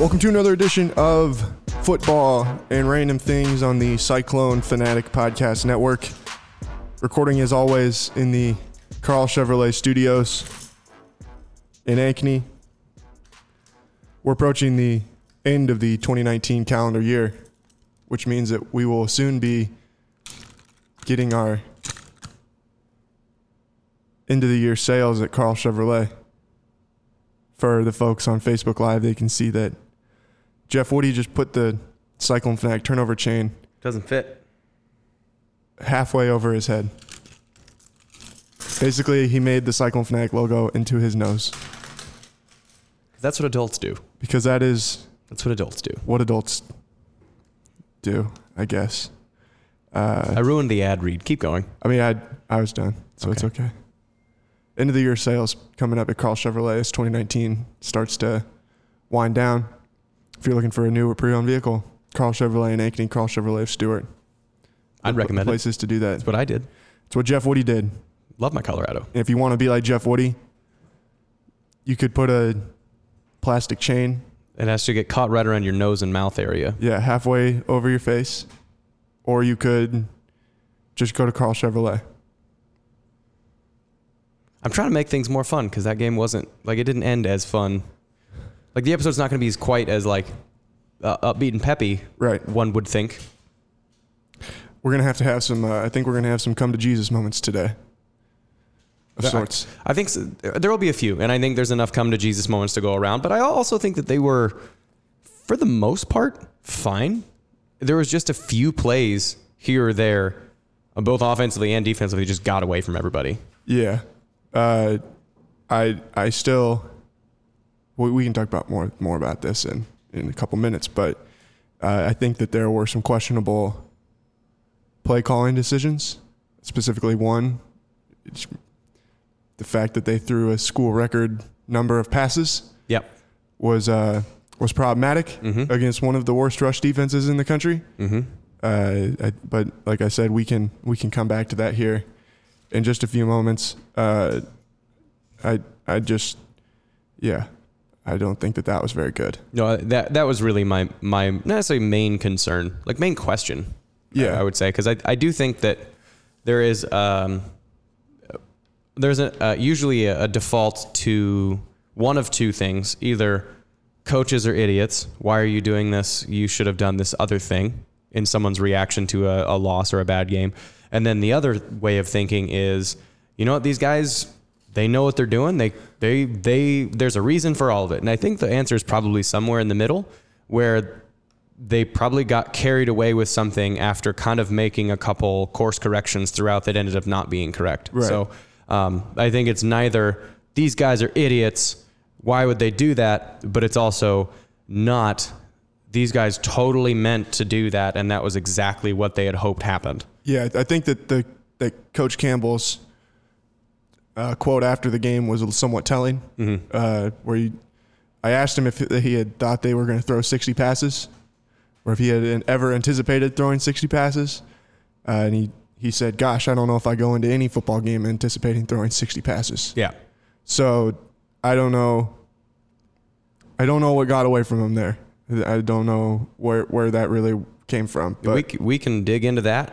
Welcome to another edition of Football and Random Things on the Cyclone Fanatic Podcast Network. Recording as always in the Karl Chevrolet Studios in Ankeny. We're approaching the end of the 2019 calendar year, which means that we will soon be getting our end of the year sales at Karl Chevrolet. For the folks on Facebook Live, they can see that Jeff Woody just put the Cyclone Fanatic turnover chain Doesn't fit. halfway over his head. Basically, he made the Cyclone Fanatic logo into his nose That's what adults do. because that is That's what adults do. what adults do, I guess. Uh, I ruined the ad read. Keep going. I mean, I I was done, so it's okay. End of the year sales coming up at Karl Chevrolet as 2019 starts to wind down. If you're looking for a new or pre-owned vehicle, Karl Chevrolet in Ankeny, Karl Chevrolet of Stuart. I'd recommend it. places to do that. That's what I did. It's what Jeff Woody did. Love my Colorado. And if you want to be like Jeff Woody, you could put a plastic chain, It has to get caught right around your nose and mouth area. yeah, halfway over your face, or you could just go to Karl Chevrolet. I'm trying to make things more fun because that game wasn't like it didn't end as fun. Like the episode's not going to be as quite as like uh, upbeat and peppy. Right. One would think. We're gonna have to have some. Uh, I think we're gonna have some come to Jesus moments today. Of I- sorts. I think s there will be a few, and I think there's enough come to Jesus moments to go around. But I also think that they were, for the most part, fine. There was just a few plays here or there, uh, both offensively and defensively, just got away from everybody. Yeah. Uh, I I still. We, we can talk about more more about this in in a couple minutes, but uh, I think that there were some questionable play calling decisions. Specifically, one, the fact that they threw a school record number of passes Yep. was uh, was problematic against one of the worst rush defenses in the country. Mm-hmm. Uh, I, but like I said, we can we can come back to that here in just a few moments. Uh, I I just yeah, I don't think that that was very good. No, that that was really my my not necessarily main concern, like main question. Yeah. I, I would say because I I do think that there is um there's a uh, usually a, a default to one of two things: either coaches are idiots. Why are you doing this? You should have done this other thing in someone's reaction to a, a loss or a bad game. And then the other way of thinking is, you know what, these guys they know what they're doing. They they they there's a reason for all of it. And I think the answer is probably somewhere in the middle where they probably got carried away with something after kind of making a couple course corrections throughout that ended up not being correct. Right. So um, I think it's neither these guys are idiots. Why would they do that? But it's also not these guys totally meant to do that, and that was exactly what they had hoped happened. Yeah, I think that the that Coach Campbell's uh, quote after the game was somewhat telling. Uh, where he, I asked him if he had thought they were going to throw 60 passes, or if he had ever anticipated throwing 60 passes, uh, and he he said, "Gosh, I don't know if I go into any football game anticipating throwing 60 passes." Yeah. So I don't know. I don't know what got away from him there. I don't know where where that really came from. But we, we can dig into that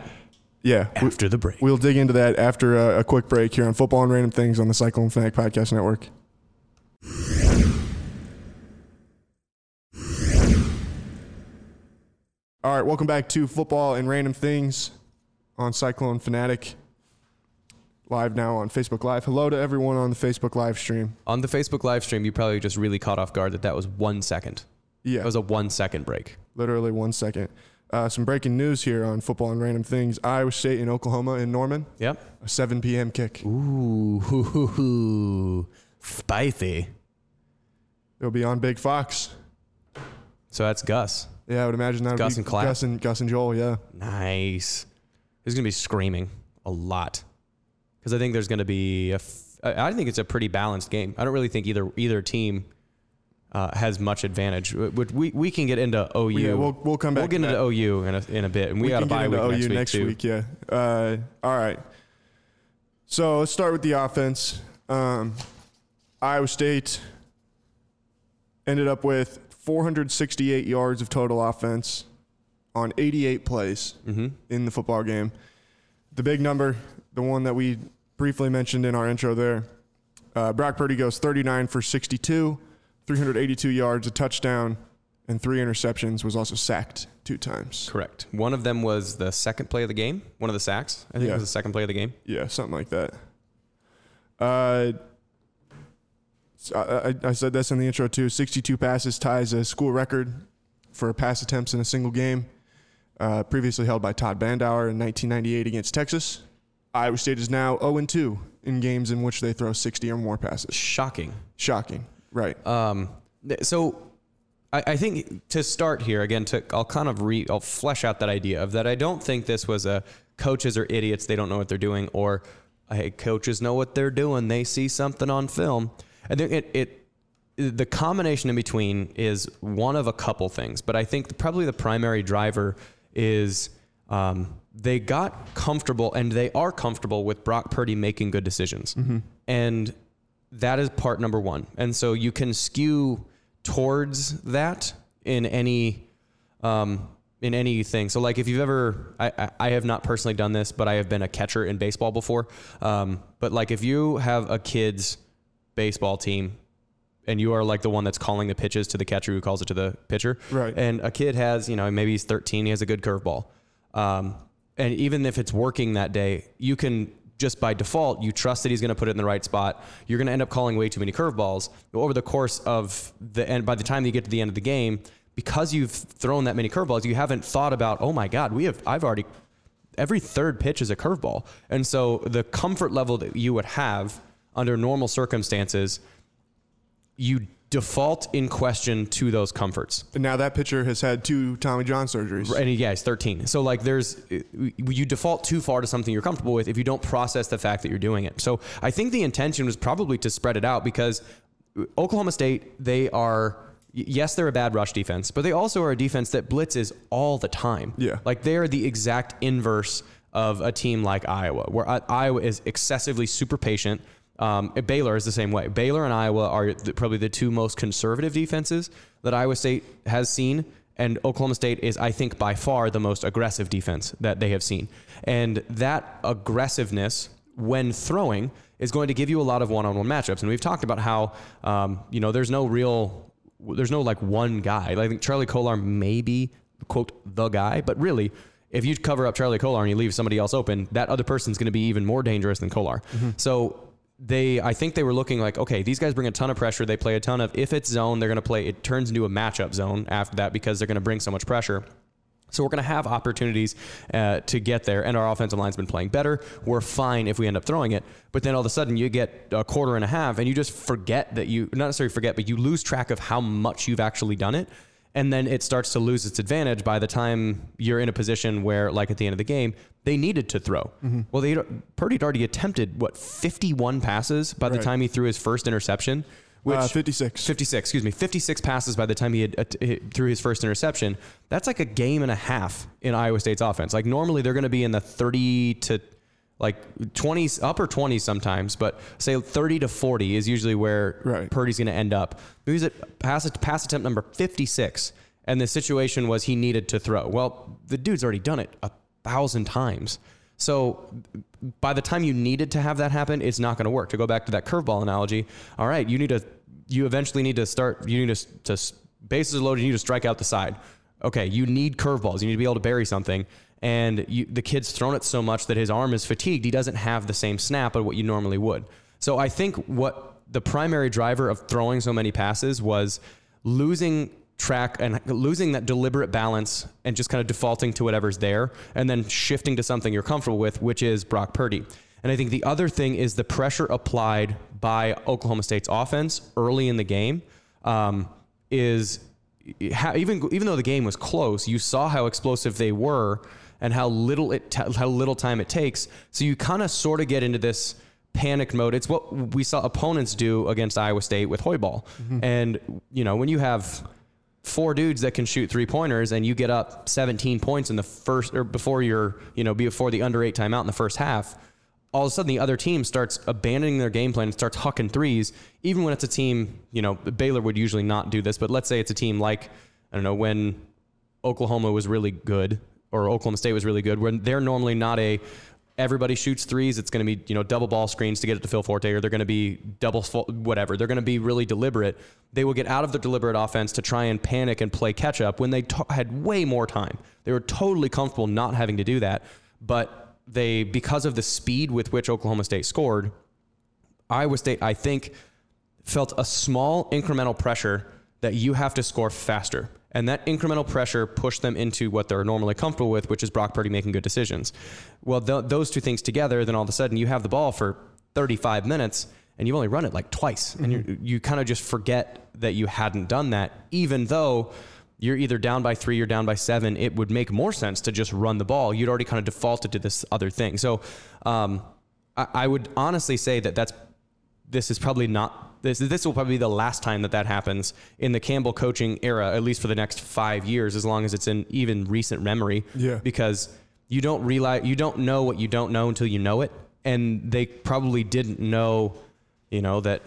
yeah, after the break. We'll dig into that after a, a quick break here on Football and Random Things on the Cyclone Fanatic Podcast Network. All right, welcome back to Football and Random Things on Cyclone Fanatic. Live now on Facebook Live. Hello to everyone on the Facebook live stream. On the Facebook live stream, you probably just really caught off guard that that was one second. Yeah, It was a one second break. literally one second. Uh, some breaking news here on football and random things. Iowa State and Oklahoma in Norman, Yep. a 7 p.m. kick. Ooh, spicy. It'll be on Big Fox. So that's Gus. Yeah, I would imagine that would Gus be and. Gus and Gus and Joel. Yeah, Nice. He's gonna be screaming a lot because I think there's gonna be a. F- I think it's a pretty balanced game. I don't really think either either team uh, has much advantage. Which we, we can get into OU. Yeah, we'll- we'll come back We'll get into that. OU in a, in a bit, and we, got a can get bye into week OU next week too. Yeah. Uh, all right. So let's start with the offense. Um, Iowa State ended up with 468 yards of total offense on 88 plays Mm-hmm. in the football game. The big number, the one that we briefly mentioned in our intro there, uh, Brock Purdy goes 39 for 62, 382 yards, a touchdown, and three interceptions. Was also sacked two times. Correct. One of them was the second play of the game. One of the sacks. I think Yeah. it was the second play of the game. Yeah, something like that. Uh, I, I- said this in the intro too. 62 passes ties a school record for pass attempts in a single game, uh, previously held by Todd Bandhauer in 1998 against Texas. Iowa State is now 0 2 in games in which they throw 60 or more passes. Shocking. Shocking, right? Um, th- so I, I think to start here again, to I'll kind of re I'll flesh out that idea of that. I don't think this was a coaches are idiots. They don't know what they're doing, or hey, coaches know what they're doing. They see something on film. I think it it the combination in between is one of a couple things, but I think probably the primary driver is um, they got comfortable and they are comfortable with Brock Purdy making good decisions, and that is part number one. And so you can skew towards that in any um, in anything. So like if you've ever, I, I, have not personally done this, but I have been a catcher in baseball before. Um, but like if you have a kid's baseball team and you are like the one that's calling the pitches to the catcher who calls it to the pitcher. Right. And a kid has, you know, maybe he's 13, he has a good curveball. Um, and even if it's working that day, you can just by default, you trust that he's going to put it in the right spot. You're going to end up calling way too many curveballs over the course of the end, by the time you get to the end of the game, because you've thrown that many curveballs, you haven't thought about, oh my God, we have I've already every third pitch is a curveball. And so the comfort level that you would have under normal circumstances, you default in question to those comforts. and now that pitcher has had two Tommy John surgeries. And yeah, he's 13. So like there's you default too far to something you're comfortable with if you don't process the fact that you're doing it. So I think the intention was probably to spread it out because Oklahoma State, they are yes, they're a bad rush defense, but they also are a defense that blitzes all the time. Yeah. Like they're the exact inverse of a team like Iowa, where uh, Iowa is excessively super patient. Um, Baylor is the same way. Baylor and Iowa are the, probably the two most conservative defenses that Iowa State has seen. And Oklahoma State is, I think, by far the most aggressive defense that they have seen. And that aggressiveness, when throwing, is going to give you a lot of one-on-one matchups. And we've talked about how, um, you know, there's no real, there's no like one guy. I think Charlie Kolar may be quote the guy, but really, if you cover up Charlie Kolar and you leave somebody else open, that other person's going to be even more dangerous than Kolar. So they, I think they were looking like, okay, these guys bring a ton of pressure. They play a ton of, if it's zone, they're to play, it turns into a matchup zone after that because they're to bring so much pressure. So we're going to have opportunities uh, to get there, and our offensive line's been playing better. We're fine if we end up throwing it, but then all of a sudden you get a quarter and a half, and you just forget that you not necessarily forget, but you lose track of how much you've actually done it, and then it starts to lose its advantage by the time you're in a position where, like at the end of the game, they needed to throw. Well, they Purdy had already attempted what 51 passes by the time he threw his first interception, which Uh, 56. 56, excuse me, 56 passes by the time he had uh, threw his first interception. That's like a game and a half in Iowa State's offense. Like normally they're going to be in the 30 to like 20s, upper 20s sometimes, but say 30 to 40 is usually where Right. Purdy's going to end up. He was at pass, pass attempt number 56, and the situation was he needed to throw. Well, the dude's already done it a thousand times. So by the time you needed to have that happen, it's not going to work. To go back to that curveball analogy, all right, you need to, you eventually need to start, you need to, to bases are loaded, you need to strike out the side. Okay, you need curveballs. You need to be able to bury something. And you, the kid's thrown it so much that his arm is fatigued. He doesn't have the same snap of what you normally would. So I think what the primary driver of throwing so many passes was losing track and losing that deliberate balance and just kind of defaulting to whatever's there and then shifting to something you're comfortable with, which is Brock Purdy. And I think the other thing is the pressure applied by Oklahoma State's offense early in the game um, is even even though the game was close, you saw how explosive they were and how little it how little time it takes. So you kind of sort of get into this panic mode. It's what we saw opponents do against Iowa State with Hoiball. Mm-hmm. And you know when you have four dudes that can shoot three pointers and you get up 17 points in the first or before you're you know before the under eight timeout in the first half all of a sudden the other team starts abandoning their game plan and starts hucking threes, even when it's a team, you know, Baylor would usually not do this, but let's say it's a team like, I don't know, when Oklahoma was really good or Oklahoma State was really good, when they're normally not a everybody shoots threes, it's going to be, you know, double ball screens to get it to Phil Forte, or they're going to be double, whatever. They're going to be really deliberate. They will get out of the deliberate offense to try and panic and play catch up when they t- had way more time. They were totally comfortable not having to do that. But they because of the speed with which Oklahoma State scored, Iowa State I think felt a small incremental pressure that you have to score faster. And that incremental pressure pushed them into what they're normally comfortable with, which is Brock Purdy making good decisions. Well, th- those two things together, then all of a sudden you have the ball for 35 minutes and you've only run it like twice. Mm-hmm. And you you kind of just forget that you hadn't done that, even though you're either down by three or down by seven, it would make more sense to just run the ball. You'd already kind of defaulted to this other thing. So um, I, I, would honestly say that that's this is probably not this. This will probably be the last time that that happens in the Campbell coaching era, at least for the next five years, as long as it's in even recent memory. Yeah. Because you don't realize you don't know what you don't know until you know it, and they probably didn't know, you know that.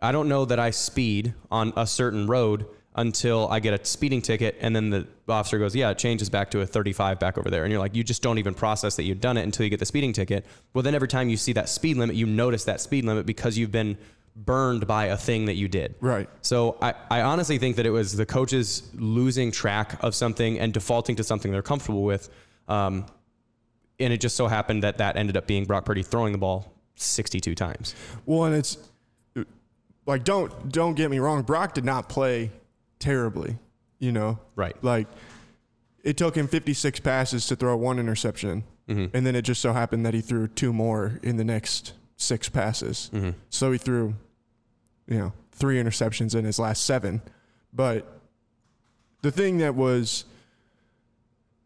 I don't know that I speed on a certain road until I get a speeding ticket. And then the officer goes, Yeah, it changes back to a 35 back over there. And you're like, You just don't even process that you've done it until you get the speeding ticket. Well, then every time you see that speed limit, you notice that speed limit because you've been burned by a thing that you did. Right. So I, I honestly think that it was the coaches losing track of something and defaulting to something they're comfortable with. Um, and it just so happened that that ended up being Brock Purdy throwing the ball 62 times. Well, and it's like don't don't get me wrong. Brock did not play terribly, you know? Right. Like it took him 56 passes to throw one interception. Mm-hmm. And then it just so happened that he threw two more in the next six passes. Mm-hmm. So he threw, you know, three interceptions in his last seven. But the thing that was,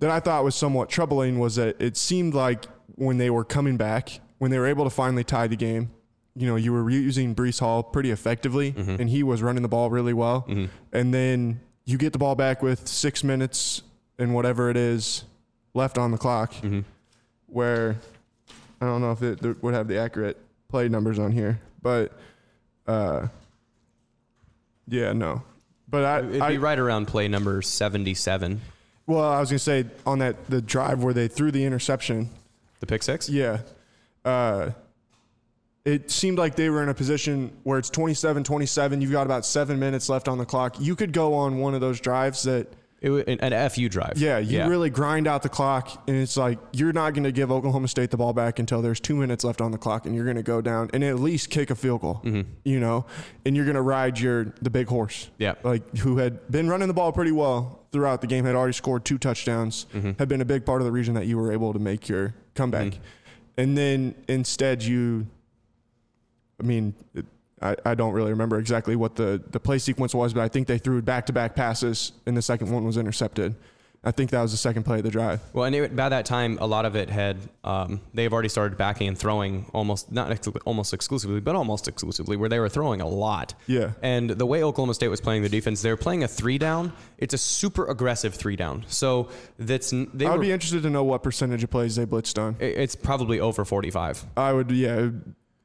that I thought was somewhat troubling was that it seemed like when they were coming back, when they were able to finally tie the game, you know, you were using Breece Hall pretty effectively, mm-hmm. and he was running the ball really well. Mm-hmm. And then you get the ball back with six minutes and whatever it is left on the clock, mm-hmm. where I don't know if it would have the accurate play numbers on here, but uh, yeah, no. But I, it'd I, be right around play number seventy-seven. Well, I was gonna say on that the drive where they threw the interception, the pick six. Yeah. Uh, it seemed like they were in a position where it's 27 27. You've got about seven minutes left on the clock. You could go on one of those drives that. It, an FU drive. Yeah, you yeah. really grind out the clock, and it's like you're not going to give Oklahoma State the ball back until there's two minutes left on the clock, and you're going to go down and at least kick a field goal, mm-hmm. you know, and you're going to ride your the big horse, yeah, like who had been running the ball pretty well throughout the game, had already scored two touchdowns, mm-hmm. had been a big part of the reason that you were able to make your comeback, mm-hmm. and then instead you I mean, it, I, I don't really remember exactly what the, the play sequence was, but I think they threw back to back passes, and the second one was intercepted. I think that was the second play of the drive. Well, and it, by that time, a lot of it had um, they've already started backing and throwing almost not ex- almost exclusively, but almost exclusively, where they were throwing a lot. Yeah. And the way Oklahoma State was playing the defense, they were playing a three down. It's a super aggressive three down. So that's they. I'd be interested to know what percentage of plays they blitzed on. It's probably over forty five. I would, yeah.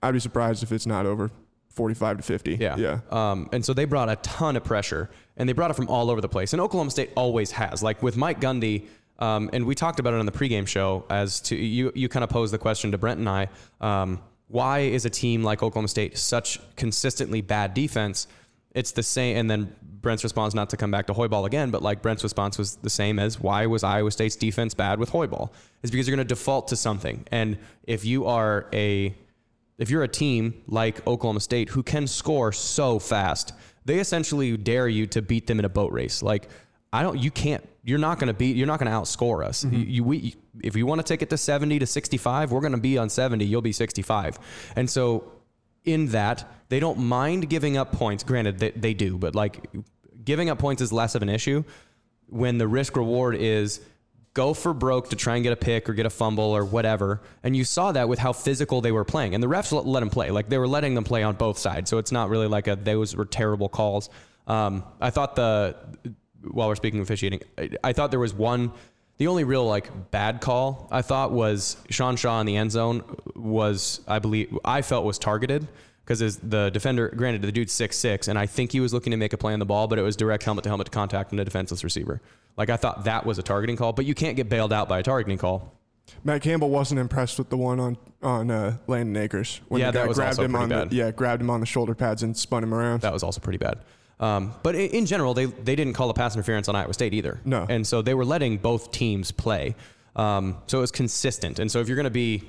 I'd be surprised if it's not over 45 to 50. Yeah. Yeah. Um, and so they brought a ton of pressure and they brought it from all over the place. And Oklahoma State always has. Like with Mike Gundy, um, and we talked about it on the pregame show as to you, you kind of posed the question to Brent and I um, why is a team like Oklahoma State such consistently bad defense? It's the same. And then Brent's response, not to come back to Hoiberg again, but like Brent's response was the same as why was Iowa State's defense bad with Hoiberg? Is because you're going to default to something. And if you are a if you're a team like Oklahoma State who can score so fast, they essentially dare you to beat them in a boat race. Like I don't, you can't, you're not going to beat, you're not going to outscore us. Mm-hmm. You, you, we, if you want to take it to 70 to 65, we're going to be on 70. You'll be 65. And so in that, they don't mind giving up points. Granted, they, they do, but like giving up points is less of an issue when the risk reward is go for broke to try and get a pick or get a fumble or whatever. And you saw that with how physical they were playing. And the refs let, them play. Like they were letting them play on both sides. So it's not really like a, those were terrible calls. Um, I thought the, while we're speaking of officiating, I, I thought there was one, the only real like bad call I thought was Sean Shaw in the end zone was, I believe, I felt was targeted because the defender, granted, the dude's six six, and I think he was looking to make a play on the ball, but it was direct helmet to helmet contact and a defenseless receiver. Like I thought that was a targeting call, but you can't get bailed out by a targeting call. Matt Campbell wasn't impressed with the one on on uh, Landen Akers when Yeah, the guy grabbed him on bad. the yeah grabbed him on the shoulder pads and spun him around. That was also pretty bad. Um, but in, in general, they they didn't call a pass interference on Iowa State either. No. and so they were letting both teams play. Um, so it was consistent. And so if you're going to be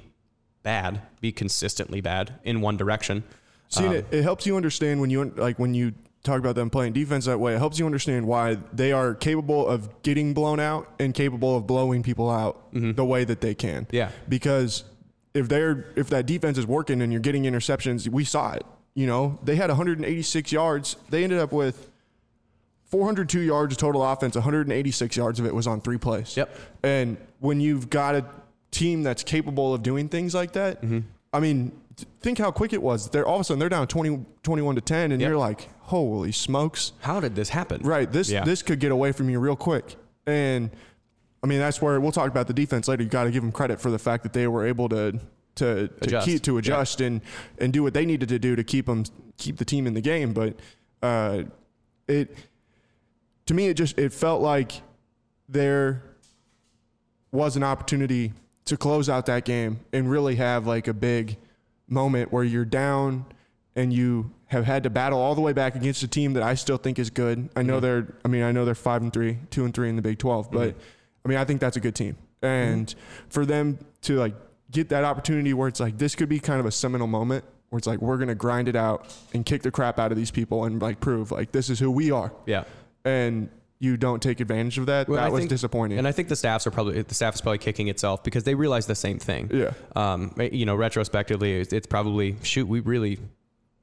bad, be consistently bad in one direction. See, Um, it, it helps you understand when you like when you talk about them playing defense that way. It helps you understand why they are capable of getting blown out and capable of blowing people out the way that they can. Mm-hmm. Yeah. because if they're if that defense is working and you're getting interceptions, we saw it. You know, they had 186 yards. They ended up with 402 yards of total offense. 186 yards of it was on three plays. Yep. And when you've got a team that's capable of doing things like that, Mm-hmm. I mean, think how quick it was. They're all of a sudden they're down 20, 21 to 10, and Yep. you're like, holy smokes. How did this happen? Right. This Yeah. this could get away from you real quick. And I mean, that's where we'll talk about the defense later. You got to give them credit for the fact that they were able to to to Adjust. keep to adjust and and do what they needed to do to keep them keep the team in the game. But uh, it to me, it just it felt like there was an opportunity to close out that game and really have like a big moment where you're down and you have had to battle all the way back against a team that I still think is good. I know they're I mean, I know they're 5 and 3, 2 and 3 in the Big 12, but mm-hmm. I mean, I think that's a good team. And mm-hmm. for them to like get that opportunity where it's like this could be kind of a seminal moment where it's like we're going to grind it out and kick the crap out of these people and like prove like this is who we are. Yeah. And you don't take advantage of that. Well, that I was think- disappointing. And I think the staffs are probably the staff is probably kicking itself because they realize the same thing. Yeah. Um, you know, retrospectively, it's, it's probably shoot. We really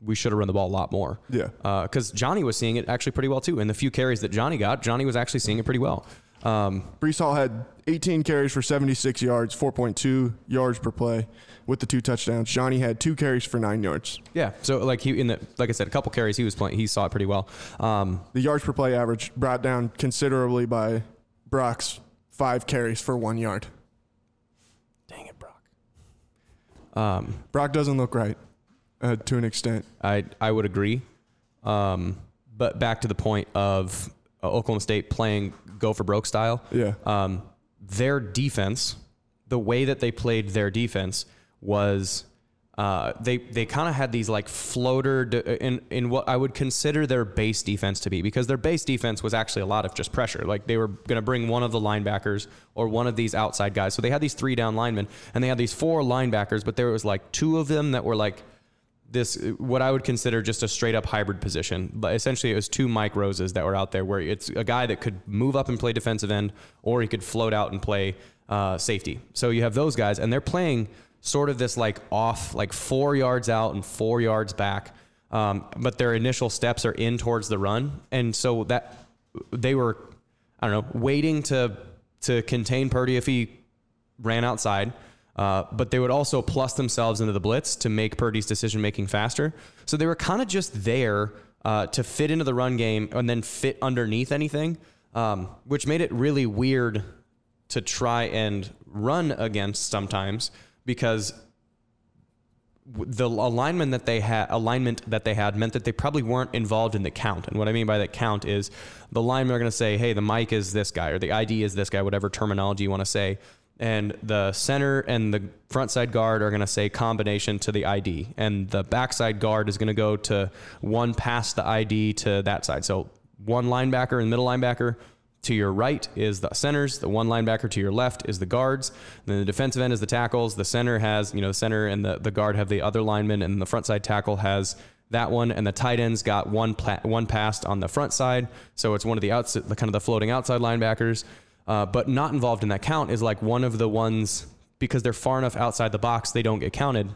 we should have run the ball a lot more. Yeah. Because Johnny was seeing it actually pretty well too. And the few carries that Johnny got, Johnny was actually seeing it pretty well. Um, Breece Hall had 18 carries for 76 yards, 4.2 yards per play with the two touchdowns. Johnny had two carries for nine yards. yeah. So like he in the like I said, a couple carries he was playing. He saw it pretty well. Um, The yards per play average brought down considerably by Brock's five carries for one yard. dang it, Brock. Um, Brock doesn't look right uh, to an extent. I I would agree. Um, but back to the point of uh, Oklahoma State playing go for broke style. Yeah. Um, their defense, the way that they played their defense was uh, they they kind of had these like floater de- in in what I would consider their base defense to be because their base defense was actually a lot of just pressure. Like they were going to bring one of the linebackers or one of these outside guys. So they had these three down linemen and they had these four linebackers, but there was like two of them that were like this what I would consider just a straight up hybrid position. But essentially, it was two Mike Roses that were out there, where it's a guy that could move up and play defensive end, or he could float out and play uh, safety. So you have those guys, and they're playing sort of this like off, like four yards out and four yards back. Um, but their initial steps are in towards the run, and so that they were, I don't know, waiting to to contain Purdy if he ran outside. Uh, but they would also plus themselves into the blitz to make Purdy's decision making faster. So they were kind of just there uh, to fit into the run game and then fit underneath anything, um, which made it really weird to try and run against sometimes because the alignment that they had alignment that they had meant that they probably weren't involved in the count. And what I mean by that count is the linemen are going to say, "Hey, the mic is this guy," or the ID is this guy, whatever terminology you want to say. And the center and the front side guard are going to say combination to the ID, and the backside guard is going to go to one past the ID to that side. So one linebacker and middle linebacker to your right is the centers. The one linebacker to your left is the guards. And then the defensive end is the tackles. The center has, you know, the center and the, the guard have the other lineman, and the front side tackle has that one, and the tight ends got one pla- one passed on the front side, so it's one of the outs, the kind of the floating outside linebackers. Uh, but not involved in that count is like one of the ones because they're far enough outside the box, they don't get counted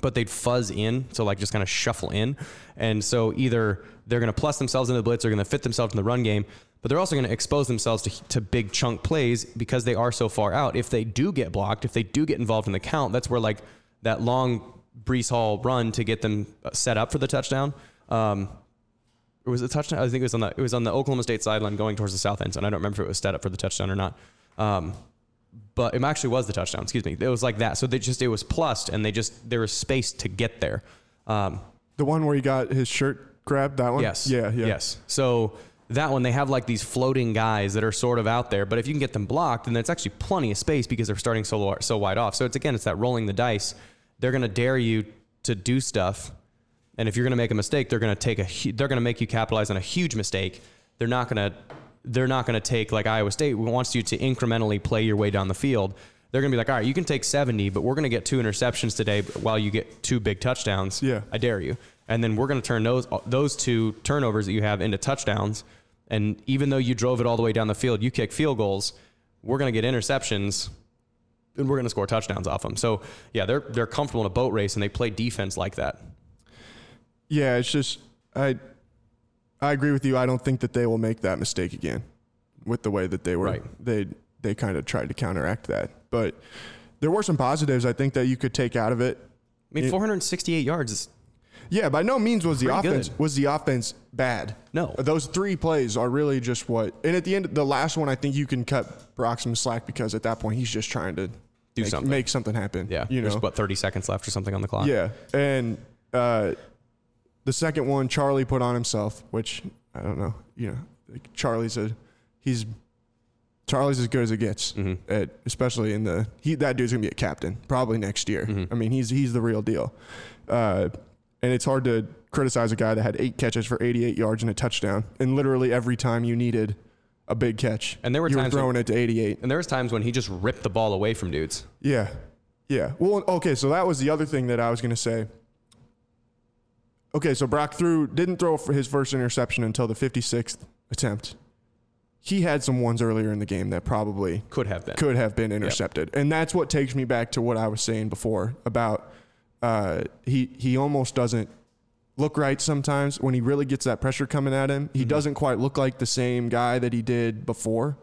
but they'd fuzz in, so like just kind of shuffle in. And so either they're going to plus themselves into the blitz, they're going to fit themselves in the run game, but they're also going to expose themselves to, to big chunk plays because they are so far out. If they do get blocked, if they do get involved in the count, that's where like that long Breece Hall run to get them set up for the touchdown. Um, or was a touchdown? I think it was on the it was on the Oklahoma State sideline going towards the south end zone. I don't remember if it was set up for the touchdown or not. Um, but it actually was the touchdown. Excuse me. It was like that. So they just it was plussed, and they just there was space to get there. Um, The one where he got his shirt grabbed, that one? yes. Yeah, yeah. Yes. So that one they have like these floating guys that are sort of out there, but if you can get them blocked, then it's actually plenty of space because they're starting so so wide off. So it's again it's that rolling the dice. They're going to dare you to do stuff, and if you're going to make a mistake, they're going to take a they're going to make you capitalize on a huge mistake. They're not going to they're not going to take like Iowa State wants you to incrementally play your way down the field. They're going to be like, all right, you can take 70, but we're going to get two interceptions today while you get two big touchdowns. Yeah. I dare you. And then we're going to turn those those two turnovers that you have into touchdowns. And even though you drove it all the way down the field, you kick field goals. We're going to get interceptions, and we're going to score touchdowns off them. So yeah, they're they're comfortable in a boat race, and they play defense like that. Yeah, it's just I I agree with you. I don't think that they will make that mistake again with the way that they were Right. they they kind of tried to counteract that. But there were some positives I think that you could take out of it. I mean, 468 yards is Yeah, by no means was the offense good. was the offense bad. No. those three plays are really just what. And at the end, the last one, I think you can cut Brock some slack because at that point he's just trying to Do make, something. make something happen. yeah. you know There's what 30 seconds left or something on the clock. Yeah, and uh, the second one Charlie put on himself, which I don't know. You know, like Charlie's a he's Charlie's as good as it gets, Mm-hmm. at, especially in the he that dude's gonna be a captain probably next year. Mm-hmm. I mean, he's he's the real deal, uh, and it's hard to criticize a guy that had eight catches for 88 yards and a touchdown, and literally every time you needed a big catch, And there were you were throwing when- it to 88. And there was times when he just ripped the ball away from dudes. Yeah. Yeah. Well, okay. So that was the other thing that I was going to say. Okay. So Brock threw, didn't throw his first interception until the 56th attempt. He had some ones earlier in the game that probably Could have been. could have been intercepted. And that's what takes me back to what I was saying before about uh, he, he almost doesn't look right sometimes when he really gets that pressure coming at him. He doesn't quite look like the same guy that he did before.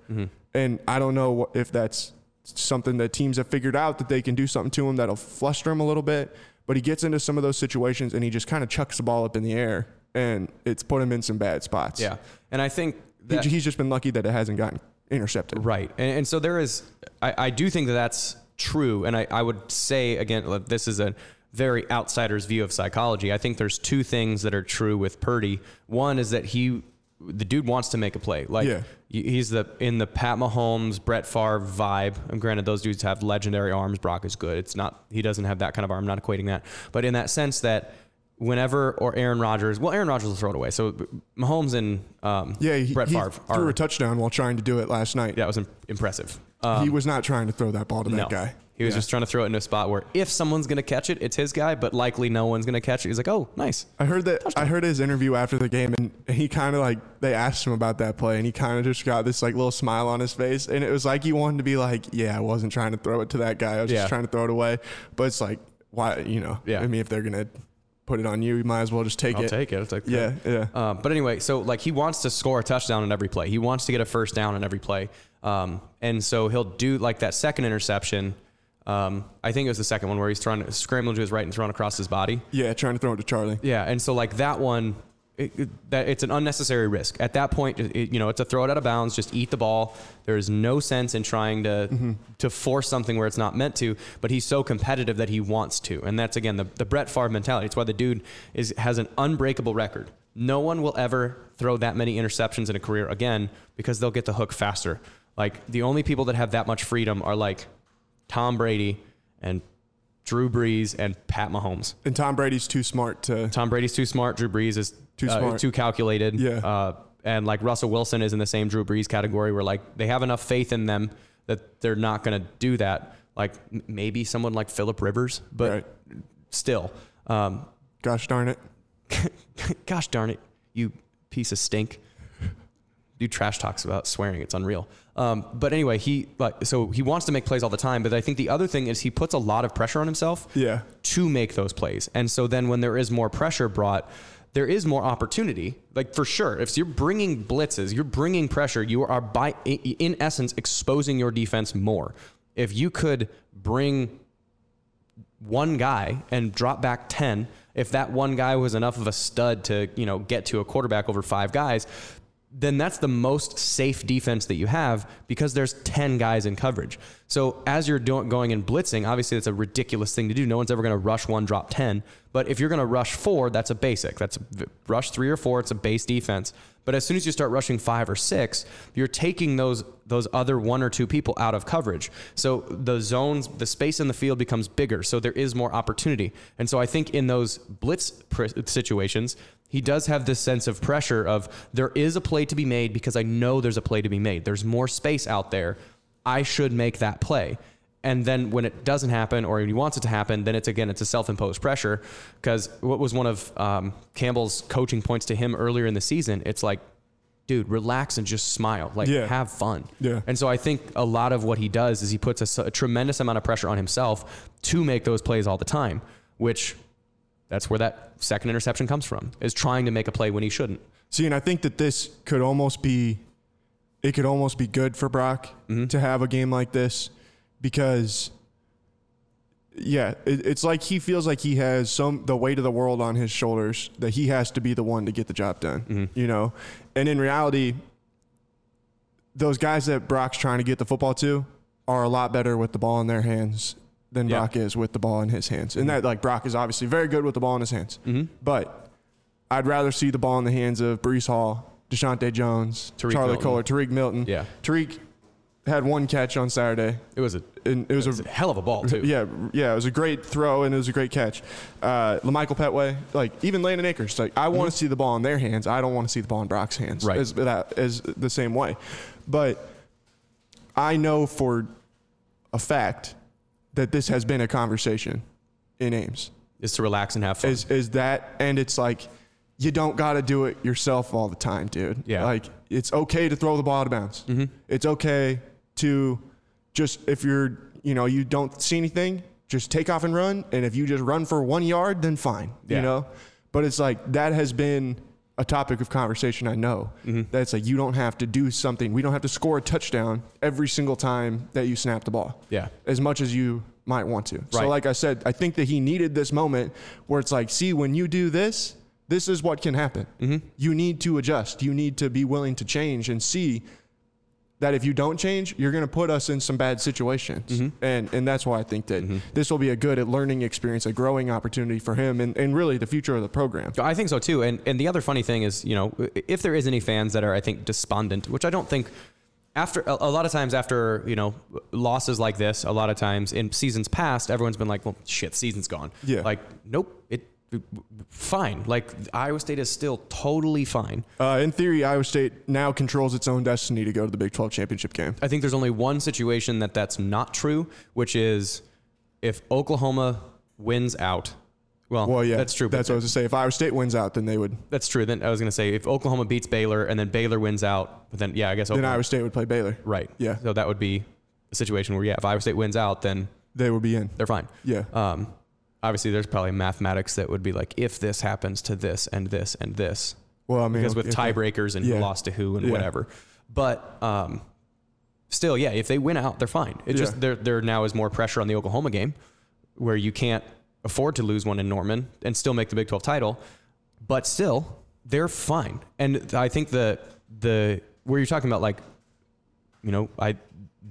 And I don't know if that's something that teams have figured out that they can do something to him that'll fluster him a little bit. But he gets into some of those situations and he just kind of chucks the ball up in the air and it's put him in some bad spots. Yeah. And I think that he's just been lucky that it hasn't gotten intercepted. Right. And, and so there is, I, I do think that that's true. And I, I would say, again, this is a very outsider's view of psychology. I think there's two things that are true with Purdy. One is that he, the dude wants to make a play. Like Yeah. he's the in the Pat Mahomes, Brett Favre vibe. And granted, those dudes have legendary arms. Brock is good. It's not he doesn't have that kind of arm. I'm not equating that, but in that sense that whenever or Aaron Rodgers, well, Aaron Rodgers will throw it away. So Mahomes and um, Yeah, he, Brett he Favre threw are a touchdown while trying to do it last night. that was im- impressive. Um, he was not trying to throw that ball to that no, guy. He was Yeah. just trying to throw it in a spot where if someone's going to catch it, it's his guy, but likely no one's going to catch it. He's like, oh, nice. I heard that. I heard his interview after the game, and he kind of like they asked him about that play, and he kind of just got this like little smile on his face, and it was like he wanted to be like, "Yeah, I wasn't trying to throw it to that guy. I was Yeah. just trying to throw it away." But it's like, why? You know? Yeah. I mean, if they're gonna put it on you, you might as well just take I'll it. take it. I'll take Yeah, yeah. Um, but anyway, so like he wants to score a touchdown on every play. He wants to get a first down on every play. Um, and so he'll do like that second interception. Um, I think it was the second one where he's trying to scramble to his right and throwing across his body. Yeah, trying to throw it to Charlie. Yeah, and so like that one, it, it- that it's an unnecessary risk. At that point, it, you know, it's a throw it out of bounds. Just eat the ball. There is no sense in trying to to force something where it's not meant to. But he's so competitive that he wants to, and that's again the the Brett Favre mentality. It's why the dude is has an unbreakable record. No one will ever throw that many interceptions in a career again because they'll get the hook faster. Like the only people that have that much freedom are like Tom Brady and Drew Brees and Pat Mahomes. And Tom Brady's too smart to. Tom Brady's too smart. Drew Brees is Too uh, smart. too calculated. Yeah. Uh, and like Russell Wilson is in the same Drew Brees category where like they have enough faith in them that they're not going to do that. Like m- maybe someone like Philip Rivers, but Right. still. Um, Gosh darn it. gosh darn it, you piece of stink. Dude trash talks about swearing. It's unreal. Um, but anyway, he like so he wants to make plays all the time. But I think the other thing is he puts a lot of pressure on himself Yeah. to make those plays. And so then when there is more pressure brought, there is more opportunity. Like for sure, if you're bringing blitzes, you're bringing pressure, you are by in essence exposing your defense more. If you could bring one guy and drop back 10 if that one guy was enough of a stud to you know get to a quarterback over five guys then that's the most safe defense that you have because there's 10 guys in coverage so as you're doing, going and blitzing obviously that's a ridiculous thing to do no one's ever going to rush one drop 10 but if you're going to rush four that's a basic that's a, rush three or four it's a base defense but as soon as you start rushing five or six, you're taking those those other one or two people out of coverage. So the zones, the space in the field becomes bigger. So there is more opportunity. And so I think in those blitz situations, he does have this sense of pressure of there is a play to be made because I know there's a play to be made. There's more space out there. I should make that play. And then when it doesn't happen, or he wants it to happen, then it's again it's a self-imposed pressure. Because what was one of um, Campbell's coaching points to him earlier in the season? It's like, dude, relax and just smile, like Yeah. have fun. Yeah. And so I think a lot of what he does is he puts a tremendous amount of pressure on himself to make those plays all the time, which that's where that second interception comes from, is trying to make a play when he shouldn't. See, and I think that this could almost be, it could almost be good for Brock mm-hmm. to have a game like this because, yeah, it, it's like he feels like he has some the weight of the world on his shoulders that he has to be the one to get the job done. Mm-hmm. You know, and in reality, those guys that Brock's trying to get the football to are a lot better with the ball in their hands than Yeah. Brock is with the ball in his hands. And that like Brock is obviously very good with the ball in his hands. But I'd rather see the ball in the hands of Breece Hall, Deshaunte Jones, Tarique Charlie Milton. Kolar, Tarique Milton. Yeah. Tarique had one catch on Saturday. It was a, And it was, it was a a hell of a ball too. yeah, yeah, it was a great throw and it was a great catch. Uh, La'Michael Pettway, like even Landen Akers, like I want to see the ball in their hands. I don't want to see the ball in Brock's hands. Mm-hmm. Right. As, that, as the same way, but I know for a fact that this has been a conversation in Ames. Is to relax and have fun. Is is that and it's like you don't got to do it yourself all the time, dude. Yeah. Like it's okay to throw the ball out of bounds. Mm-hmm. It's okay to just if you're you know you don't see anything, just take off and run. And if you just run for one yard, then fine. Yeah. You know. But it's like that has been a topic of conversation. I know that's like you don't have to do something. We don't have to score a touchdown every single time that you snap the ball yeah. as much as you might want to. So, like I said, I think that he needed this moment where it's like, see, when you do this, this is what can happen. Mm-hmm. You need to adjust. You need to be willing to change and see that if you don't change, you're going to put us in some bad situations. Mm-hmm. And and that's why I think that this will be a good learning experience, a growing opportunity for him, and, and really the future of the program. I think so too. And and the other funny thing is, you know, if there is any fans that are, I think, despondent, which I don't think. After a, a lot of times, after you know losses like this, a lot of times in seasons past, everyone's been like, "Well, shit, season's gone." Yeah. Like, nope, it, fine. Like Iowa State is still totally fine. Uh, in theory, Iowa State now controls its own destiny to go to the Big 12 championship game. I think there's only one situation that that's not true, which is if Oklahoma wins out. Well, Well, yeah, that's true. That's what I was going to say. If Iowa State wins out, then they would. That's true. Then I was going to say if Oklahoma beats Baylor and then Baylor wins out, but then yeah, I guess Then Oklahoma, Iowa State would play Baylor. right. Yeah. So that would be a situation where yeah, if Iowa State wins out, then They would be in. they're fine. Yeah. Um, obviously, there's probably mathematics that would be like if this happens to this and this and this, Well, I mean, because with tiebreakers and Yeah. who lost to who and Yeah. whatever. But um, still, yeah, if they win out, they're fine. It Yeah. just there there now is more pressure on the Oklahoma game, where you can't afford to lose one in Norman and still make the Big 12 title. But still, they're fine. And I think the the where you're talking about like, you know, I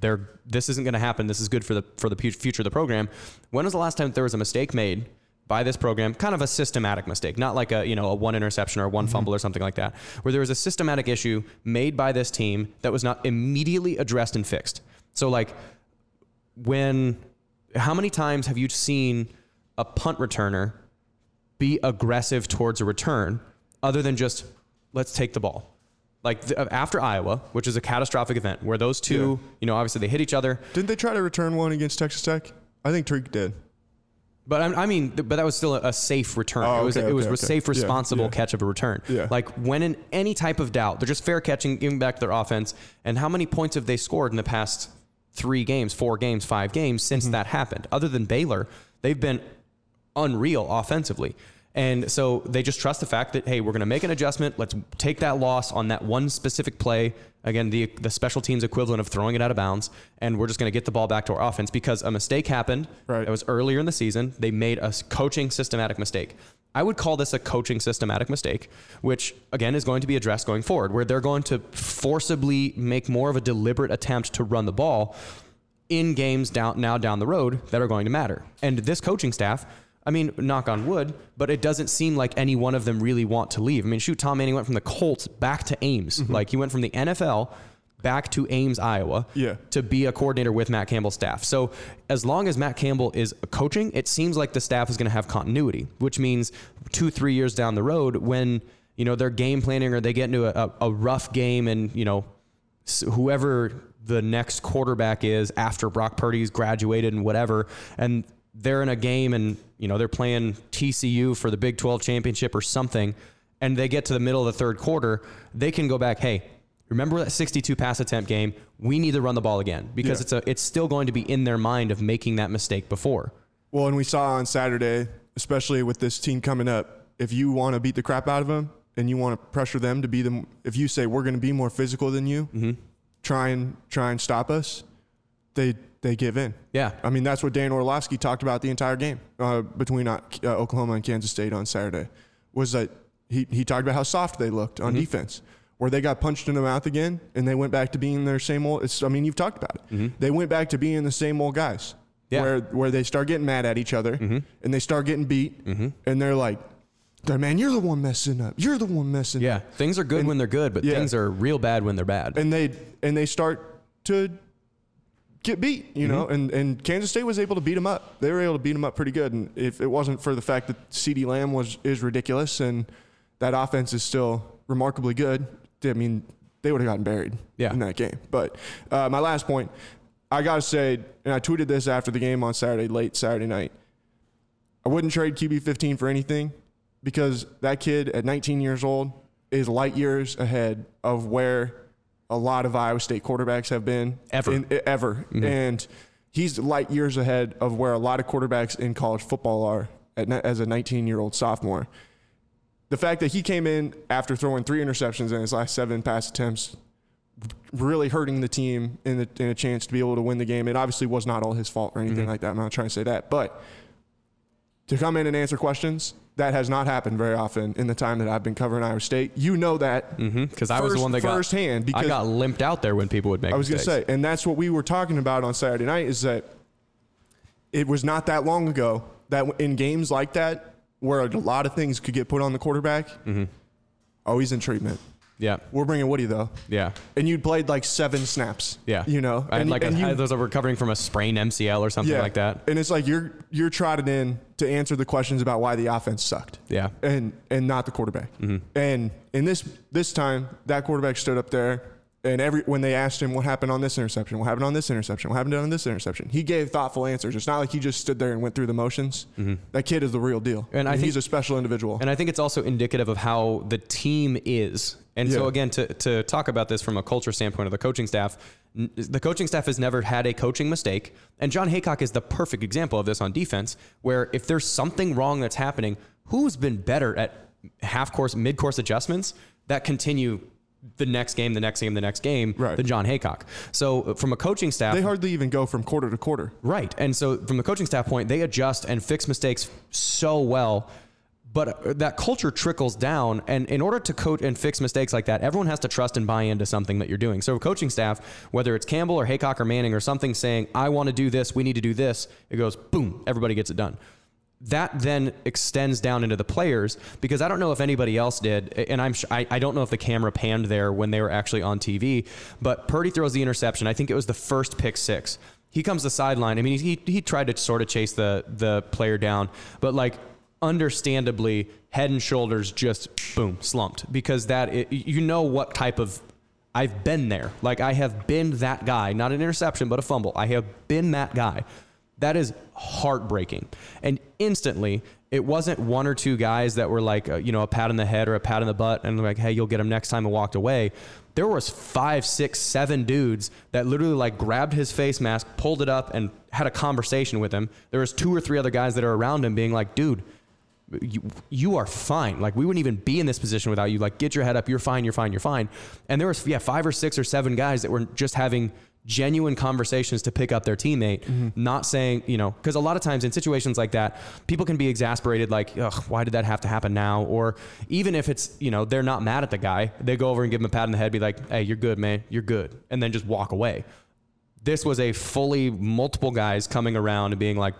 they're this isn't going to happen. This is good for the for the future of the program. When was the last time there was a mistake made? By this program, kind of a systematic mistake, not like a you know a one interception or one mm-hmm. fumble or something like that, where there was a systematic issue made by this team that was not immediately addressed and fixed. So like when how many times have you seen a punt returner be aggressive towards a return other than just let's take the ball like th- after iowa which is a catastrophic event where those two you know obviously they hit each other Didn't they try to return one against Texas Tech? I think Tarique did. But I, I mean, but that was still a, a safe return. Oh, it was okay, it was okay, a okay. safe, Yeah, responsible yeah. catch of a return. Yeah. Like when in any type of doubt, they're just fair catching, giving back their offense. And how many points have they scored in the past three games, four games, five games since Mm-hmm. that happened? Other than Baylor, they've been unreal offensively. And so they just trust the fact that hey, we're going to make an adjustment. Let's take that loss on that one specific play. Again, the the special teams equivalent of throwing it out of bounds, and we're just going to get the ball back to our offense because a mistake happened. Right. It was earlier in the season. They made a coaching systematic mistake. I would call this a coaching systematic mistake, which again is going to be addressed going forward, where they're going to forcibly make more of a deliberate attempt to run the ball in games down now down the road that are going to matter. And this coaching staff, I mean, knock on wood, but it doesn't seem like any one of them really want to leave. I mean, shoot, Tom Manning went from the Colts back to Ames. Mm-hmm. Like he went from the NFL back to Ames, Iowa, Yeah. to be a coordinator with Matt Campbell's staff. So as long as Matt Campbell is coaching, it seems like the staff is going to have continuity, which means two, three years down the road when you know they're game planning or they get into a, a rough game and you know whoever the next quarterback is after Brock Purdy's graduated and whatever, and they're in a game and you know they're playing TCU for the Big 12 championship or something, and they get to the middle of the third quarter, they can go back, hey. Remember that 62 pass attempt game? We need to run the ball again because Yeah. it's a it's still going to be in their mind of making that mistake before. Well, and we saw on Saturday, especially with this team coming up, if you want to beat the crap out of them and you want to pressure them to be them, if you say we're going to be more physical than you, Mm-hmm. try and try and stop us, they they give in. Yeah. I mean that's what Dan Orlovsky talked about the entire game uh, between uh, uh, Oklahoma and Kansas State on Saturday. Was that he he talked about how soft they looked Mm-hmm. on defense. Where they got punched in the mouth again, and they went back to being their same old. It's, I mean, you've talked about it. They went back to being the same old guys. Mm-hmm. Yeah. Where where they start getting mad at each other and they start getting beat and they're like, man, you're the one messing up. You're the one messing Yeah, up. things are good when they're good, but yeah. things are real bad when they're bad. And they and they start to get beat, you know, and, and Kansas State was able to beat them up. They were able to beat them up pretty good. And if it wasn't for the fact that CD Lamb was is ridiculous and that offense is still remarkably good, I mean, they would have gotten buried Yeah. in that game. But uh, my last point, I got to say, and I tweeted this after the game on Saturday, late Saturday night. I wouldn't trade QB 15 for anything because that kid at 19 years old is light years ahead of where a lot of Iowa State quarterbacks have been Ever. in- ever. Mm-hmm. And he's light years ahead of where a lot of quarterbacks in college football are at, as a 19 year old sophomore. The fact that he came in after throwing three interceptions in his last seven pass attempts, really hurting the team in, the, in a chance to be able to win the game. It obviously was not all his fault or anything mm-hmm. like that. I'm not trying to say that. But to come in and answer questions, that has not happened very often in the time that I've been covering Iowa State. You know that Because I was the one that got firsthand, I got limped out there when people would make. I was going to say, and that's what we were talking about on Saturday night is that it was not that long ago that in games like that, where a lot of things could get put on the quarterback, Mm-hmm. oh, he's in treatment. Yeah, We're bringing Woody though, yeah, and you'd played like seven snaps. yeah. you know, I had and, like a, and I you- had those are recovering from a sprained MCL or something like that. And it's like you're you're trotted in to answer the questions about why the offense sucked. Yeah. Mm-hmm. And and not the quarterback. And in this this time, that quarterback stood up there and every when they asked him what happened on this interception, what happened on this interception, what happened on this interception, he gave thoughtful answers. It's not like he just stood there and went through the motions. That kid is the real deal. Mm-hmm. And I think- he's a special individual. And I think it's also indicative of how the team is. And so again, to, to talk about this from a culture standpoint of the coaching staff, the coaching staff has never had a coaching mistake. And Jon Heacock is the perfect example of this on defense, where if there's something wrong that's happening, who's been better at half course, mid course adjustments that continue the next game, the next game, the next game Right. than Jon Heacock. So uh, from a coaching staff, they hardly even go from quarter to quarter. Right. And so from the coaching staff point, they adjust and fix mistakes so well. But uh, that culture trickles down. And in order to coach and fix mistakes like that, everyone has to trust and buy into something that you're doing. So coaching staff, whether it's Campbell or Heacock or Manning or something saying, I want to do this, we need to do this, it goes boom, everybody gets it done. That then extends down into the players because I don't know if anybody else did, and I'm I, I don't know if the camera panned there when they were actually on TV, but Purdy throws the interception. I think it was the first pick six. He comes the sideline. I mean, he, he tried to sort of chase the the player down, but like understandably, head and shoulders just boom slumped because that it, you know what type of I've been there. Like I have been that guy, not an interception, but a fumble. I have been that guy. That is heartbreaking. And instantly, it wasn't one or two guys that were like, uh, you know, a pat on the head or a pat on the butt and like, hey, you'll get him next time and walked away. There was five, six, seven dudes that literally like grabbed his face mask, pulled it up, and had a conversation with him. There was two or three other guys that are around him being like, dude, you, you are fine. Like we wouldn't even be in this position without you. Like get your head up. You're fine. You're fine. You're fine. And there was yeah five or six or seven guys that were just having genuine conversations to pick up their teammate, mm-hmm. not saying, you know, because a lot of times in situations like that, people can be exasperated, like, ugh, why did that have to happen now? Or even if it's, you know, they're not mad at the guy, they go over and give him a pat on the head, be like, hey, you're good, man, you're good, and then just walk away. This was a fully multiple guys coming around and being like,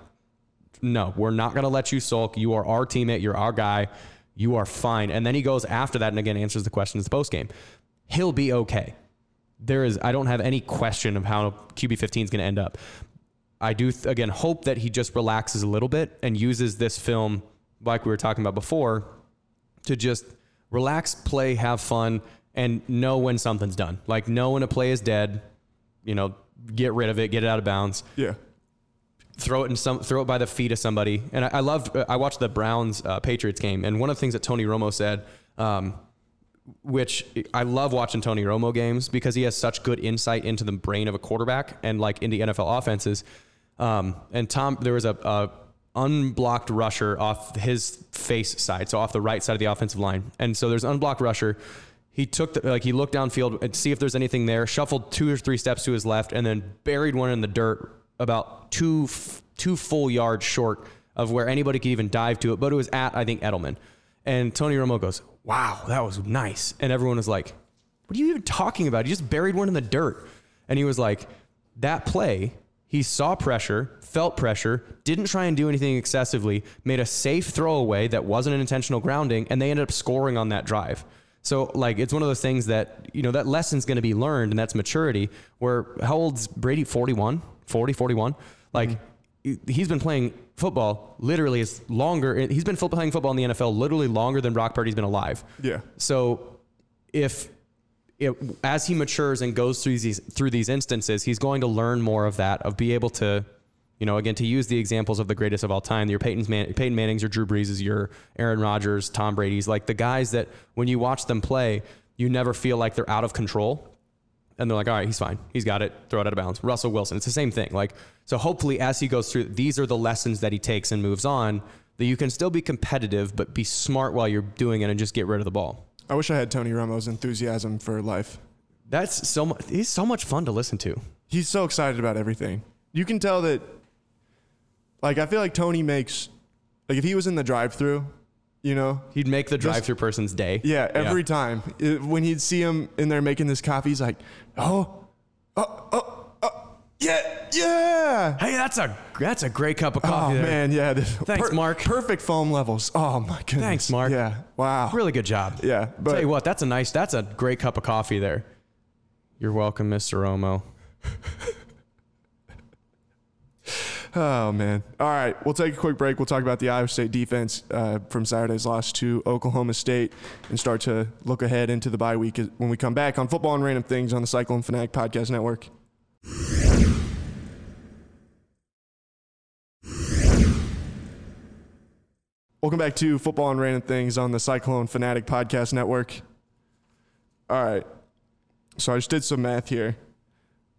no, we're not going to let you sulk. You are our teammate. You're our guy. You are fine. And then he goes after that and again answers the questions the post game. He'll be okay there is I don't have any question of how QB 15 is going to end up. I do again hope that he just relaxes a little bit and uses this film like we were talking about before to just relax, play, have fun and know when something's done. Like know when a play is dead, you know, get rid of it, get it out of bounds. Yeah. Throw it in some, throw it by the feet of somebody. And I, I loved, I watched the Browns uh, Patriots game, and one of the things that Tony Romo said, um, which I love watching Tony Romo games because he has such good insight into the brain of a quarterback and like into NFL offenses. Um, and Tom, there was a, a, unblocked rusher off his face side, so off the right side of the offensive line. And so there's unblocked rusher. He took the, like he looked downfield and see if there's anything there, shuffled two or three steps to his left, and then buried one in the dirt about two two full yards short of where anybody could even dive to it. But it was at I think Edelman. And Tony Romo goes, wow, that was nice. And everyone was like, what are you even talking about? He just buried one in the dirt. And he was like, that play, he saw pressure, felt pressure, didn't try and do anything excessively, made a safe throwaway that wasn't an intentional grounding, and they ended up scoring on that drive. So, like, it's one of those things that, you know, that lesson's going to be learned, and that's maturity. Where, how old's Brady? 41, 40, 41? Like, mm-hmm he's been playing football literally as longer. He's been playing football in the NFL literally longer than Brock Purdy's been alive. Yeah. So if it, as he matures and goes through these through these instances, he's going to learn more of that, of be able to, you know, again to use the examples of the greatest of all time, your Peyton's Man, Peyton Manning's, your Drew Brees, your Aaron Rodgers, Tom Brady's, like the guys that when you watch them play, you never feel like they're out of control and they're like, all right, he's fine. He's got it. Throw it out of bounds. Russell Wilson. It's the same thing. Like, so hopefully as he goes through, these are the lessons that he takes and moves on that you can still be competitive, but be smart while you're doing it and just get rid of the ball. I wish I had Tony Romo's enthusiasm for life. That's so much. He's so much fun to listen to. He's so excited about everything. You can tell that, like, I feel like Tony makes, like, if he was in the drive through you know, he'd make the drive-through person's day. Yeah, every yeah. time it, when he'd see him in there making this coffee, he's like, "Oh, oh, oh, oh, yeah, yeah." Hey, that's a that's a great cup of coffee. Oh there. man, yeah. Thanks, per- Mark. Perfect foam levels. Oh my goodness. Thanks, Mark. Yeah. Wow. Really good job. Yeah. But tell you what, that's a nice, that's a great cup of coffee there. You're welcome, Mr. Romo. Oh man! All right, we'll take a quick break. We'll talk about the Iowa State defense uh, from Saturday's loss to Oklahoma State, and start to look ahead into the bye week when we come back on football and random things on the Cyclone Fanatic Podcast Network. Welcome back to Football and Random Things on the Cyclone Fanatic Podcast Network. All right. So I just did some math here.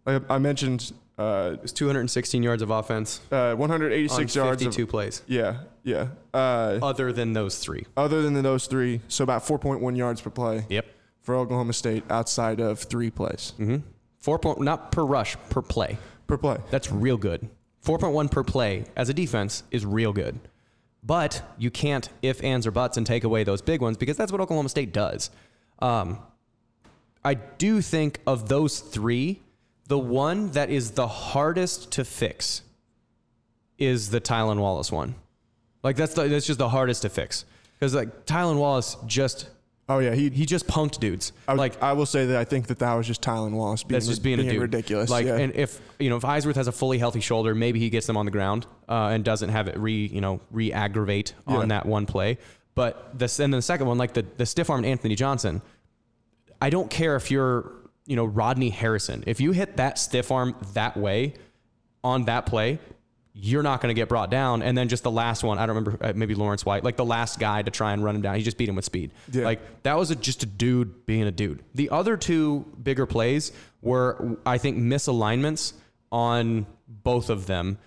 I, I mentioned uh, it's 216 yards of offense. Uh, 186 on yards. 52 plays. Yeah, yeah. Uh, other than those three. Other than those three, so about 4.1 yards per play. Yep. For Oklahoma State, outside of three plays. Mm-hmm. Four point, not per rush, per play. Per play. That's real good. 4.1 per play as a defense is real good. But you can't if, ands, or buts and take away those big ones because that's what Oklahoma State does. Um, I do think of those three the one that is the hardest to fix is the Tylan Wallace one. Like that's the, that's just the hardest to fix because like Tylan Wallace just oh yeah he he just punked dudes. I like I will say that I think that that was just Tylan Wallace being, that's just being, being a dude. ridiculous. Like yeah. and if you know if Eisworth has a fully healthy shoulder, maybe he gets them on the ground uh, and doesn't have it re you know re aggravate on yeah. that one play. But this and then the second one like the the stiff arm Anthony Johnson. I don't care if you're you know, Rodney Harrison. If you hit that stiff arm that way on that play, you're not going to get brought down. And then just the last one, I don't remember, uh, maybe Lawrence White, like the last guy to try and run him down. He just beat him with speed. Yeah. Like that was a, just a dude being a dude. The other two bigger plays were, I think, misalignments on both of them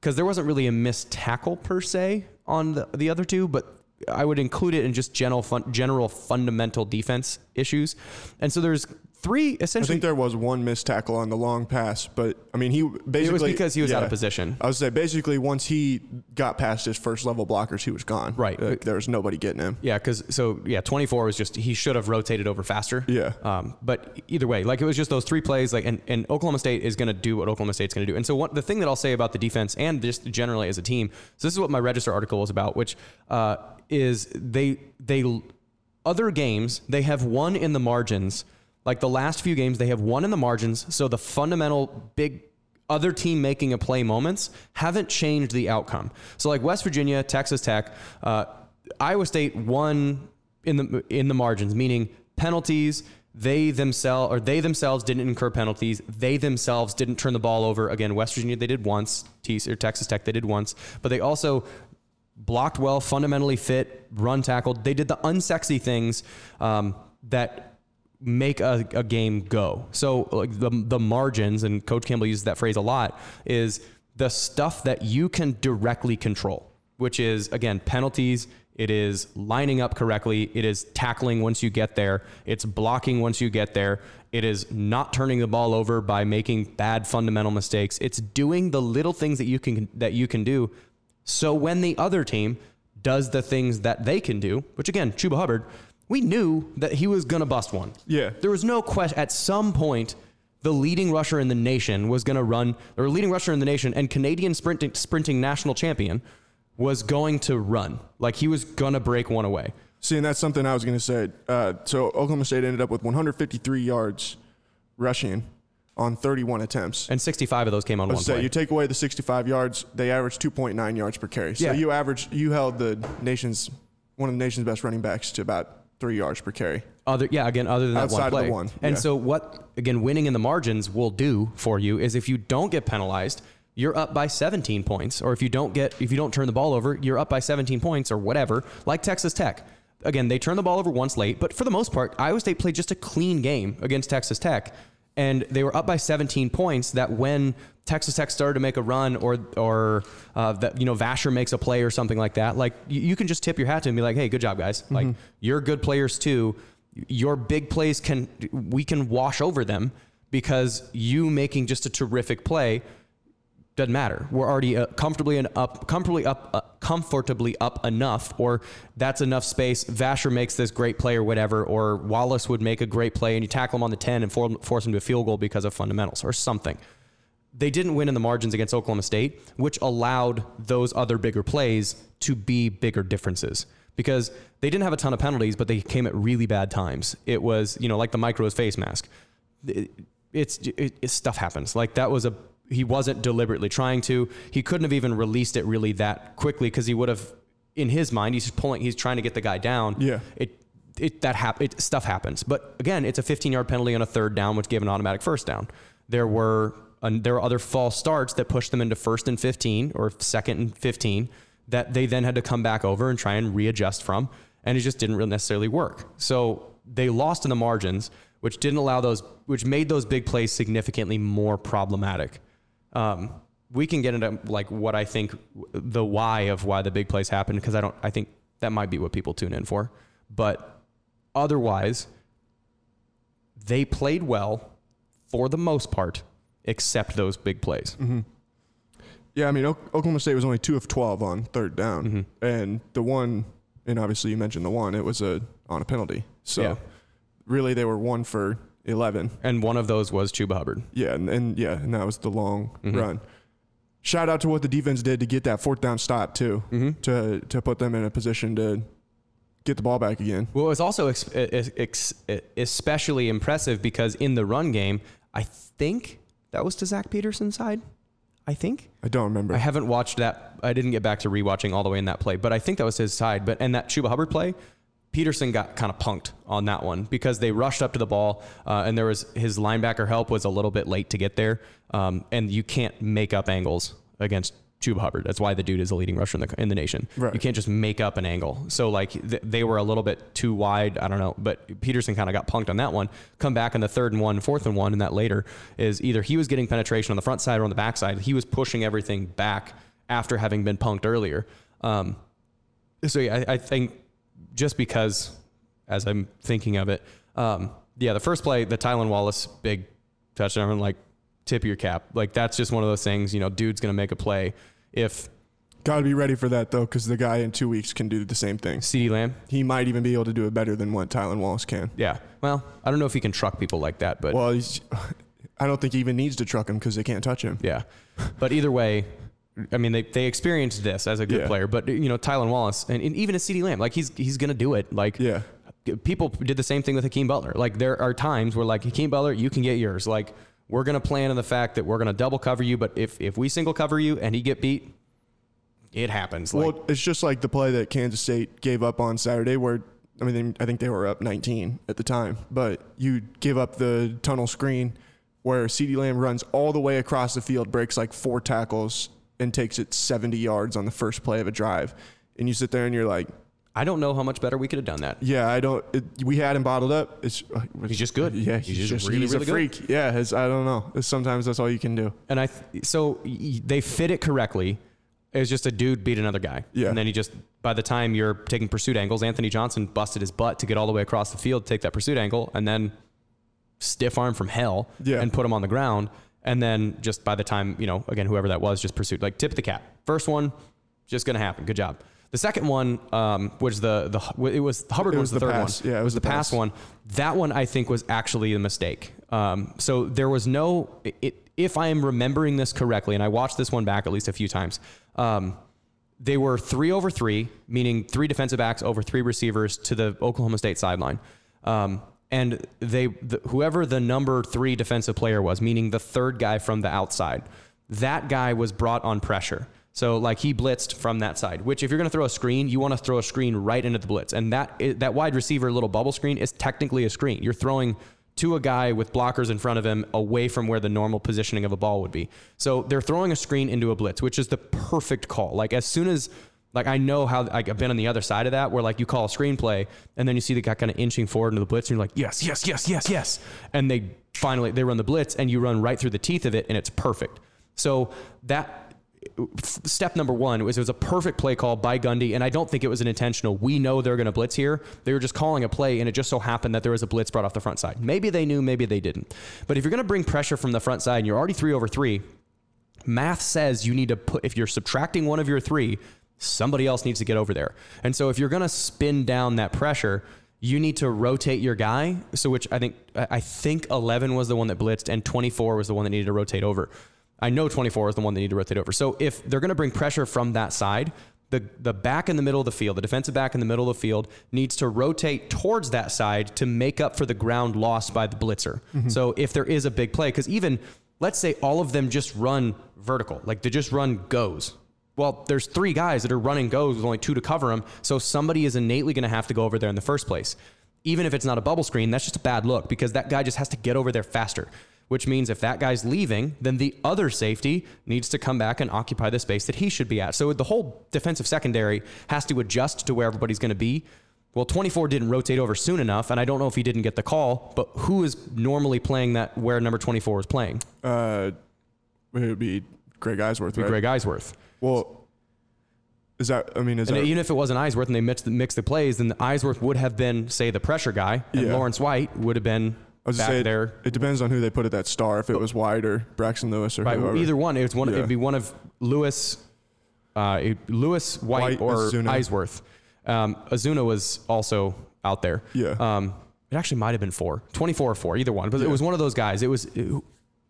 because there wasn't really a missed tackle per se on the, the other two, but I would include it in just general fun, general fundamental defense issues. And so there's three essentially. I essentially. think there was one missed tackle on the long pass, but I mean, he basically it was because he was out of position. I would say basically once he got past his first level blockers, he was gone. Right. Uh, there was nobody getting him. Yeah, because so yeah, 24 was just he should have rotated over faster. Yeah. Um, but either way, like it was just those three plays. Like and, and Oklahoma State is going to do what Oklahoma State's going to do. And so what the thing that I'll say about the defense and just generally as a team. So this is what my register article was about, which uh, is they they other games they have won in the margins. Like the last few games, they have won in the margins. So the fundamental big other team making a play moments haven't changed the outcome. So like West Virginia, Texas Tech, uh, Iowa State won in the in the margins, meaning penalties. They themselves or they themselves didn't incur penalties. They themselves didn't turn the ball over. Again, West Virginia they did once. T or Texas Tech they did once, but they also blocked well, fundamentally fit, run tackled. They did the unsexy things um, that make a, a game go. So like the the margins, and Coach Campbell uses that phrase a lot, is the stuff that you can directly control, which is again penalties. It is lining up correctly. It is tackling once you get there. It's blocking once you get there. It is not turning the ball over by making bad fundamental mistakes. It's doing the little things that you can that you can do. So when the other team does the things that they can do, which again, Chuba Hubbard, we knew that he was going to bust one. Yeah. There was no question. At some point, the leading rusher in the nation was going to run, or leading rusher in the nation and Canadian sprinting, sprinting national champion was going to run. Like he was going to break one away. See, and that's something I was going to say. Uh, so Oklahoma State ended up with 153 yards rushing on 31 attempts. And 65 of those came on one So play. you take away the 65 yards, they averaged 2.9 yards per carry. So Yeah. you averaged, you held the nation's one of the nation's best running backs to about three yards per carry. Other, yeah, again, other than that Outside one play. one, And yeah. so what, again, winning in the margins will do for you is if you don't get penalized, you're up by 17 points. Or if you don't get, if you don't turn the ball over, you're up by 17 points or whatever, like Texas Tech. Again, they turned the ball over once late, but for the most part, Iowa State played just a clean game against Texas Tech. And they were up by 17 points. That when Texas Tech started to make a run, or or uh, that you know Vasher makes a play or something like that, like you, you can just tip your hat to him and be like, "Hey, good job, guys! Like you're good players too. Your big plays can we can wash over them because you making just a terrific play doesn't matter. We're already uh, comfortably and up, comfortably up, uh, comfortably up enough, or that's enough space. Vasher makes this great play or whatever, or Wallace would make a great play and you tackle him on the ten and for, force him to a field goal because of fundamentals or something. They didn't win in the margins against Oklahoma State, which allowed those other bigger plays to be bigger differences because they didn't have a ton of penalties, but they came at really bad times. It was, you know, like the micros face mask. It- it's it, it, stuff happens. Like that was a he wasn't deliberately trying to. He couldn't have even released it really that quickly because he would have, in his mind, he's just pulling. He's trying to get the guy down. Yeah. It it that hap- it, stuff happens. But again, it's a 15 yard penalty on a third down, which gave an automatic first down. There were uh, there were other false starts that pushed them into first and 15 or second and 15 that they then had to come back over and try and readjust from, and it just didn't really necessarily work. So they lost in the margins, which didn't allow those, which made those big plays significantly more problematic. Um, we can get into like what I think the why of why the big plays happened because I don't. I think that might be what people tune in for, but otherwise, they played well for the most part, except those big plays. Yeah, I mean, O- Oklahoma State was only two of 12 on third down. Mm-hmm. And the one, and obviously you mentioned the one, it was a on a penalty. So Yeah. really they were one for 11. And one of those was Chuba Hubbard. Yeah, and, and yeah, and that was the long Mm-hmm. run. Shout out to what the defense did to get that fourth down stop too, Mm-hmm. to to put them in a position to get the ball back again. Well, it was also ex- ex- especially impressive because in the run game, I think that was to Zach Petersen's side. I think. I don't remember. I haven't watched that. I didn't get back to rewatching all the way in that play, but I think that was his side. But and that Chuba Hubbard play, Petersen got kind of punked on that one because they rushed up to the ball, uh, and there was his linebacker help was a little bit late to get there, um, and you can't make up angles against Chuba Hubbard. That's why the dude is a leading rusher in the in the nation. Right. You can't just make up an angle. So like th- they were a little bit too wide. I don't know, but Petersen kind of got punked on that one. Come back on the third and one, fourth and one, and that later is either he was getting penetration on the front side or on the back side. He was pushing everything back after having been punked earlier. Um, so yeah, I, I think just because, as I'm thinking of it, um, yeah, the first play, the Tylan Wallace big touchdown, like tip of your cap, like that's just one of those things. You know, dude's gonna make a play. If Got to be ready for that though, because the guy in two weeks can do the same thing. C.D. Lamb, He might even be able to do it better than what Tylan Wallace can. yeah, well, I don't know if he can truck people like that, but Well, he's, I don't think he even needs to truck him because they can't touch him. yeah. But either way, I mean, they, they experienced this as a good Yeah. player, but you know, Tylan Wallace and, and even a C.D. Lamb, like he's he's gonna do it. Like Yeah. people did the same thing with Hakeem Butler. Like there are times where like Hakeem Butler, you can get yours. Like we're gonna plan on the fact that we're gonna double cover you, but if if we single cover you and he get beat, it happens. Like Well, it's just like the play that Kansas State gave up on Saturday, where I mean, I think they were up 19 at the time, but you give up the tunnel screen where CeeDee Lamb runs all the way across the field, breaks like four tackles, and takes it 70 yards on the first play of a drive. And you sit there and you're like, I don't know how much better we could have done that. yeah, I don't. It, we had him bottled up. It's uh, He's just good. Yeah, he's, He's just really, good. he's really a good. freak. Yeah, it's, I don't know. It's, sometimes that's all you can do. And I th- so they fit it correctly. It was just a dude beat another guy. Yeah. And then he just by the time you're taking pursuit angles, Anthony Johnson busted his butt to get all the way across the field, take that pursuit angle, and then stiff arm from hell Yeah. and put him on the ground. And then just by the time, you know, again, whoever that was, just pursued like tip the cap. First one, just gonna happen. Good job. The second one, um, was the the it was Hubbard It was, was the the third pass. one. Yeah, it was the the pass pass. one. That one I think was actually a mistake. Um, so there was no, it, if I am remembering this correctly, and I watched this one back at least a few times, um, they were three over three, meaning three defensive backs over three receivers to the Oklahoma State sideline. Um, and they, the, whoever the number three defensive player was, meaning the third guy from the outside, that guy was brought on pressure. So like he blitzed from that side, which if you're going to throw a screen, you want to throw a screen right into the blitz. And that, that wide receiver little bubble screen is technically a screen. You're throwing to a guy with blockers in front of him away from where the normal positioning of a ball would be. So they're throwing a screen into a blitz, which is the perfect call. Like as soon as like I know how like, I've been on the other side of that where like you call a screenplay and then you see the guy kind of inching forward into the blitz and you're like, yes, yes, yes, yes, yes. And they finally they run the blitz and you run right through the teeth of it and it's perfect. So that step number one was it was a perfect play call by Gundy, and I don't think it was an intentional. We know they're going to blitz here. They were just calling a play, and it just so happened that there was a blitz brought off the front side. Maybe they knew, maybe they didn't. But if you're going to bring pressure from the front side, and you're already three over three, math says you need to put if you're subtracting one of your three, somebody else needs to get over there. And so if you're going to spin down that pressure. You need to rotate your guy. So, which I think I think 11 was the one that blitzed, and 24 was the one that needed to rotate over. I know 24 is the one they need to rotate over. So if they're going to bring pressure from that side, the, the back in the middle of the field, the defensive back in the middle of the field, needs to rotate towards that side to make up for the ground lost by the blitzer. Mm-hmm. So if there is a big play, because even let's say all of them just run vertical, like they just run goes. Well, there's three guys that are running goes with only two to cover them. So somebody is innately going to have to go over there in the first place. Even if it's not a bubble screen, that's just a bad look because that guy just has to get over there faster which means if that guy's leaving, then the other safety needs to come back and occupy the space that he should be at. So the whole defensive secondary has to adjust to where everybody's going to be. Well, 24 didn't rotate over soon enough, and I don't know if he didn't get the call, but who is normally playing that where number 24 is playing? Uh, it would be Greg Eisworth, right? Greg Eisworth. Well, is that? I mean, is And that? even if it wasn't Eisworth and they mixed the, mixed the plays, then Eisworth would have been, say, the pressure guy, and Yeah. Lawrence White would have been I was back just saying, there it depends on who they put at that star. If it was White or Braxton Lewis or Right. whoever. Either one. It's one. Yeah. It'd be one of Lewis, uh, it- Lewis White, White, or Azuna. Eisworth. Um, Azuna was also out there. Yeah. Um, it actually might have been four, 24 or four, either one. But it was one of those guys. It was it,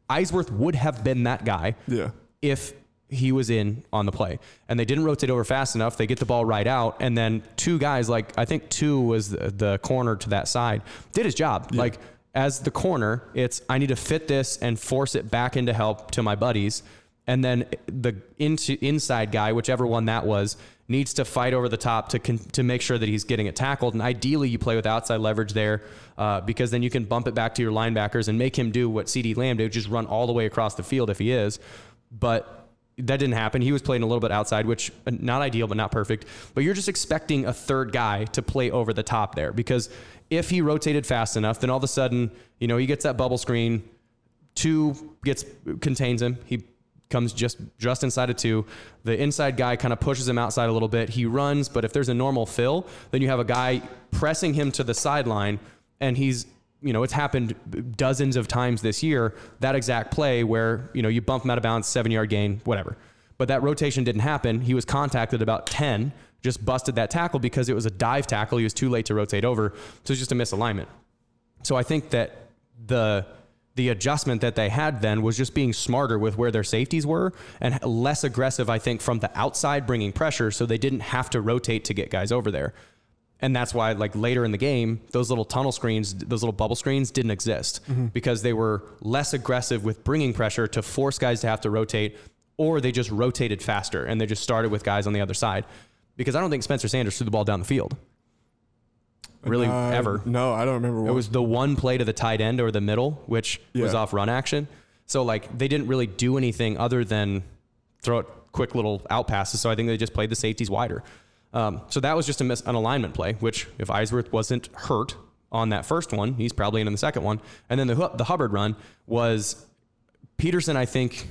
Eisworth would have been that guy Yeah. if he was in on the play. And they didn't rotate over fast enough. They get the ball right out. And then two guys, like I think two was the, the corner to that side, did his job. Like as the corner, it's I need to fit this and force it back into help to my buddies. And then the into inside guy, whichever one that was, needs to fight over the top to con, to make sure that he's getting it tackled. And ideally, you play with outside leverage there uh, because then you can bump it back to your linebackers and make him do what C.D. Lamb did, just run all the way across the field if he is. But that didn't happen. He was playing a little bit outside, which uh, not ideal, but not perfect. But you're just expecting a third guy to play over the top there because if he rotated fast enough, then all of a sudden, you know, he gets that bubble screen. Two gets contains him. He comes just just inside of two. The inside guy kind of pushes him outside a little bit. He runs, but if there's a normal fill, then you have a guy pressing him to the sideline, and he's you know, it's happened dozens of times this year, that exact play where, you know, you bump him out of bounds, seven yard gain, whatever. But that rotation didn't happen. He was contacted about 10, just busted that tackle because it was a dive tackle. He was too late to rotate over. So it's just a misalignment. So I think that the the adjustment that they had then was just being smarter with where their safeties were and less aggressive, I think, from the outside bringing pressure so they didn't have to rotate to get guys over there. And that's why, like later in the game, those little tunnel screens, those little bubble screens didn't exist mm-hmm. because they were less aggressive with bringing pressure to force guys to have to rotate, or they just rotated faster and they just started with guys on the other side. Because I don't think Spencer Sanders threw the ball down the field. Really, uh, ever. No, I don't remember. What. It was the one play to the tight end or the middle, which yeah. was off run action. So, like, they didn't really do anything other than throw it quick little out passes. So I think they just played the safeties wider. Um, so that was just a mis- an alignment play, which if Eisworth wasn't hurt on that first one, he's probably in, in the second one. And then the, the Hubbard run was Petersen, I think,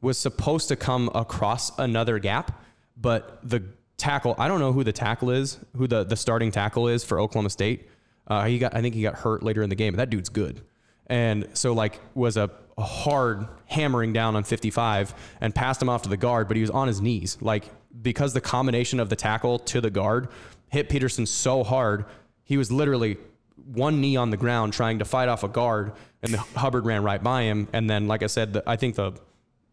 was supposed to come across another gap, but the tackle, I don't know who the tackle is, who the, the starting tackle is for Oklahoma State. Uh, he got, I think he got hurt later in the game. That dude's good. And so like was a, a hard hammering down on 55 and passed him off to the guard, but he was on his knees. Like because the combination of the tackle to the guard hit Petersen so hard, he was literally one knee on the ground trying to fight off a guard, and Hubbard ran right by him. And then, like I said, the, I think the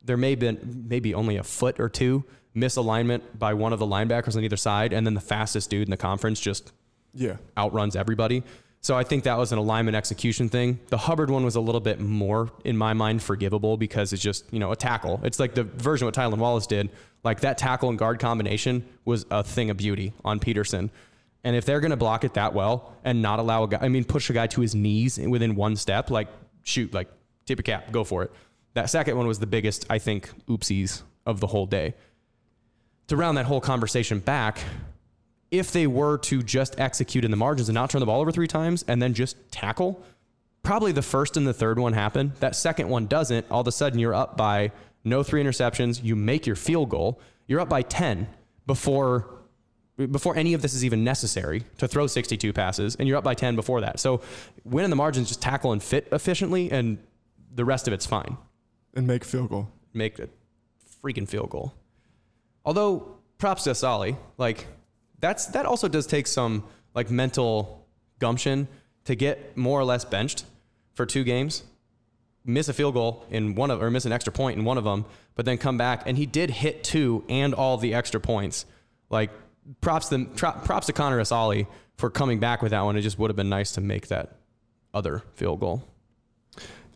there may have been maybe only a foot or two misalignment by one of the linebackers on either side, and then the fastest dude in the conference just yeah outruns everybody. So I think that was an alignment execution thing. The Hubbard one was a little bit more, in my mind, forgivable because it's just, you know, a tackle. It's like the version what Tylan Wallace did. Like that tackle and guard combination was a thing of beauty on Petersen. And if they're going to block it that well and not allow a guy, I mean, push a guy to his knees within one step, like shoot, like tip a cap, go for it. That second one was the biggest, I think, oopsies of the whole day. To round that whole conversation back, if they were to just execute in the margins and not turn the ball over three times and then just tackle, probably the first and the third one happen. That second one doesn't. All of a sudden, you're up by no three interceptions. You make your field goal. You're up by 10 before before any of this is even necessary to throw 62 passes, and you're up by 10 before that. So win in the margins, just tackle and fit efficiently, and the rest of it's fine. And make field goal. Make a freaking field goal. Although props to Assalley, like that's that also does take some like mental gumption to get more or less benched for two games, miss a field goal in one of or miss an extra point in one of them, but then come back and he did hit two and all the extra points. Like props to props to Connor Assalley for coming back with that one. It just would have been nice to make that other field goal.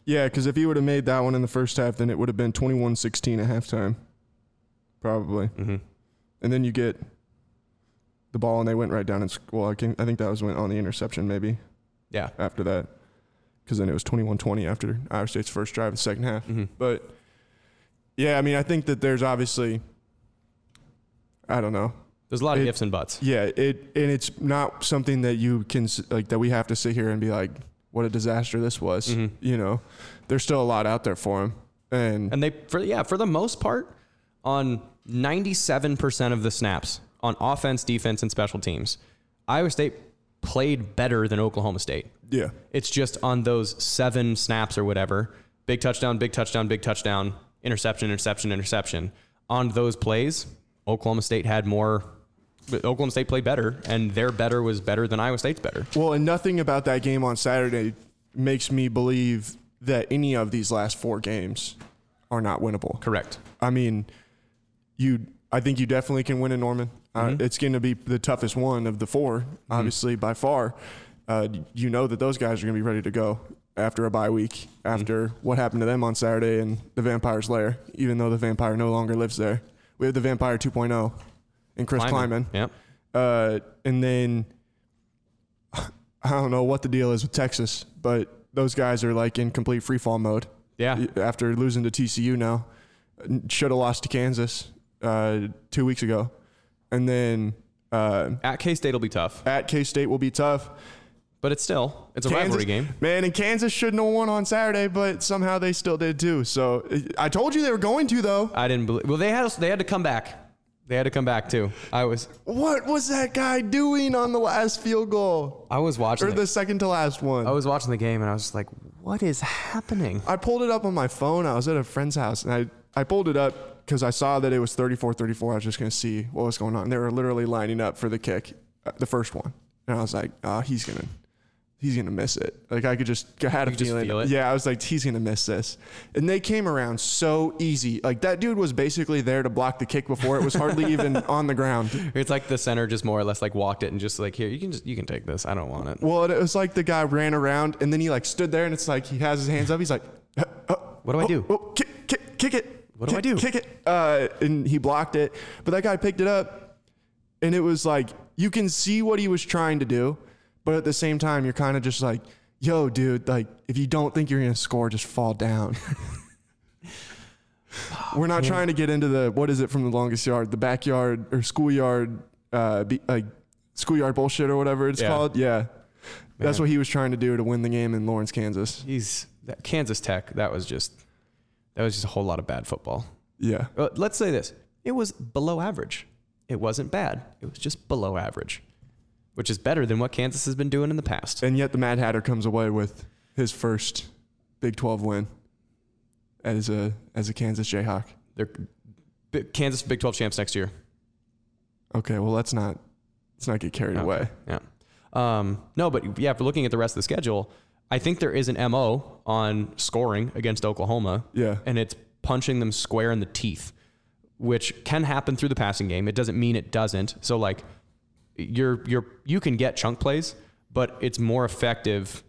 Yeah, because if he would have made that one in the first half, then it would have been 21-16 at halftime, probably. Mm-hmm. And then you get the ball and they went right down and well, I, can, I think that was went on the interception maybe. Yeah. After that, because then it was 21-20 after Iowa State's first drive in the second half. Mm-hmm. But yeah, I mean, I think that there's obviously, I don't know. There's a lot of ifs and buts. Yeah, it and it's not something that you can like that we have to sit here and be like, what a disaster this was. Mm-hmm. You know, there's still a lot out there for him, and and they for yeah for the most part on 97% of the snaps on offense, defense, and special teams. Iowa State played better than Oklahoma State. Yeah. It's just on those seven snaps or whatever big touchdown, big touchdown, big touchdown, interception, interception, interception. On those plays, Oklahoma State had more. Oklahoma State played better, and their better was better than Iowa State's better. Well, and nothing about that game on Saturday makes me believe that any of these last four games are not winnable. Correct. I mean, you. I think you definitely can win in Norman. Uh, mm-hmm. It's going to be the toughest one of the 4 mm-hmm. obviously by far. Uh, you know that those guys are going to be ready to go after a bye week, after mm-hmm. what happened to them on Saturday in the Vampire's lair, even though the Vampire no longer lives there. We have the Vampire 2.0 and Chris Klieman. Yep. Uh, and then I don't know what the deal is with Texas, but those guys are like in complete free fall mode. Yeah. After losing to TCU now. should have lost to Kansas uh, two weeks ago, and then uh, At K State will be tough, at K State will be tough. but it's still it's a Kansas, rivalry game. man, and Kansas shouldn't have won on Saturday, but somehow they still did too. So I told you they were going to though. I didn't believe. Well, they had they had to come back. They had to come back too. I was What was that guy doing on the last field goal I was watching or it. the second to last one? I was watching the game and I was just like, what is happening? I pulled it up on my phone. I was at a friend's house and I, I pulled it up because I saw that it was 34 34. I was just going to see what was going on. They were literally lining up for the kick, uh, the first one. And I was like, oh, he's going to. He's gonna miss it. Like I could just I had a You feeling. feel? Yeah, I was like, he's gonna miss this. And they came around so easy. Like that dude was basically there to block the kick before it was hardly even on the ground. It's like the center just more or less like walked it and just like here you can just you can take this. I don't want it. Well, it was like the guy ran around and then he like stood there and it's like he has his hands up. He's like, What do I do? Oh, kick, kick, kick it. What do I do? Kick it. Uh, and he blocked it. But that guy picked it up, and it was like you can see what he was trying to do, but at the same time, you're kind of just like, "Yo, dude, like if you don't think you're gonna score, just fall down." We're not trying to get into the what is it from the longest yard, the backyard or schoolyard, uh, be, like schoolyard bullshit or whatever it's Yeah. called. Yeah, that's what he was trying to do to win the game in Lawrence, Kansas. He's that Kansas Tech. That was just that was just a whole lot of bad football. Yeah, Uh, let's say this: it was below average. It wasn't bad. It was just below average, which is better than what Kansas has been doing in the past. And yet the Mad Hatter comes away with his first Big 12 win as a as a Kansas Jayhawk. They're Kansas Big 12 champs next year. Okay, well let's not let's not get carried away. Yeah. Um, no, but yeah, for looking at the rest of the schedule, I think there is an MO on scoring against Oklahoma. Yeah. And it's punching them square in the teeth, which can happen through the passing game. It doesn't mean it doesn't. So like you're you're you can get chunk plays, but it's more effective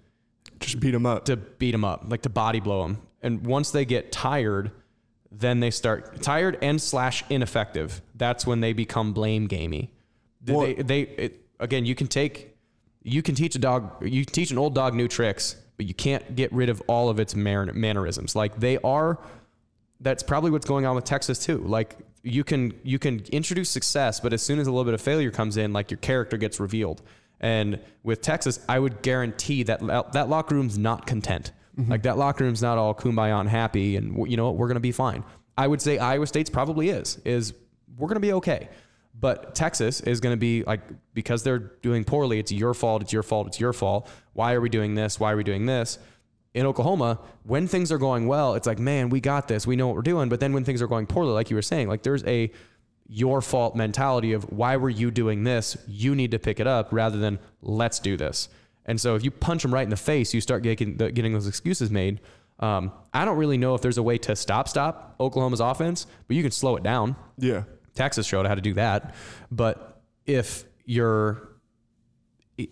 Just beat them up. to beat them up, like to body blow them. And once they get tired, then they start tired and slash ineffective. That's when they become blame gamey. Well- they they it, again, you can take you can teach a dog you can teach an old dog new tricks, but you can't get rid of all of its mannerisms. Like they are that's probably what's going on with Texas too. Like you can you can introduce success, but as soon as a little bit of failure comes in, like your character gets revealed. And with Texas, I would guarantee that that locker room's not content. Mm-hmm. Like that locker room's not all kumbaya and happy, and you know what, we're gonna be fine. I would say Iowa State's probably is is we're gonna be okay. But Texas is going to be like because they're doing poorly. It's your fault. It's your fault. It's your fault. Why are we doing this? Why are we doing this? in Oklahoma, when things are going well, it's like, man, we got this. We know what we're doing. But then when things are going poorly, like you were saying, like there's a your fault mentality of why were you doing this? You need to pick it up rather than let's do this. And so if you punch them right in the face, you start getting getting those excuses made. Um, I don't really know if there's a way to stop stop Oklahoma's offense, but you can slow it down. yeah. Texas showed how to do that. But if you're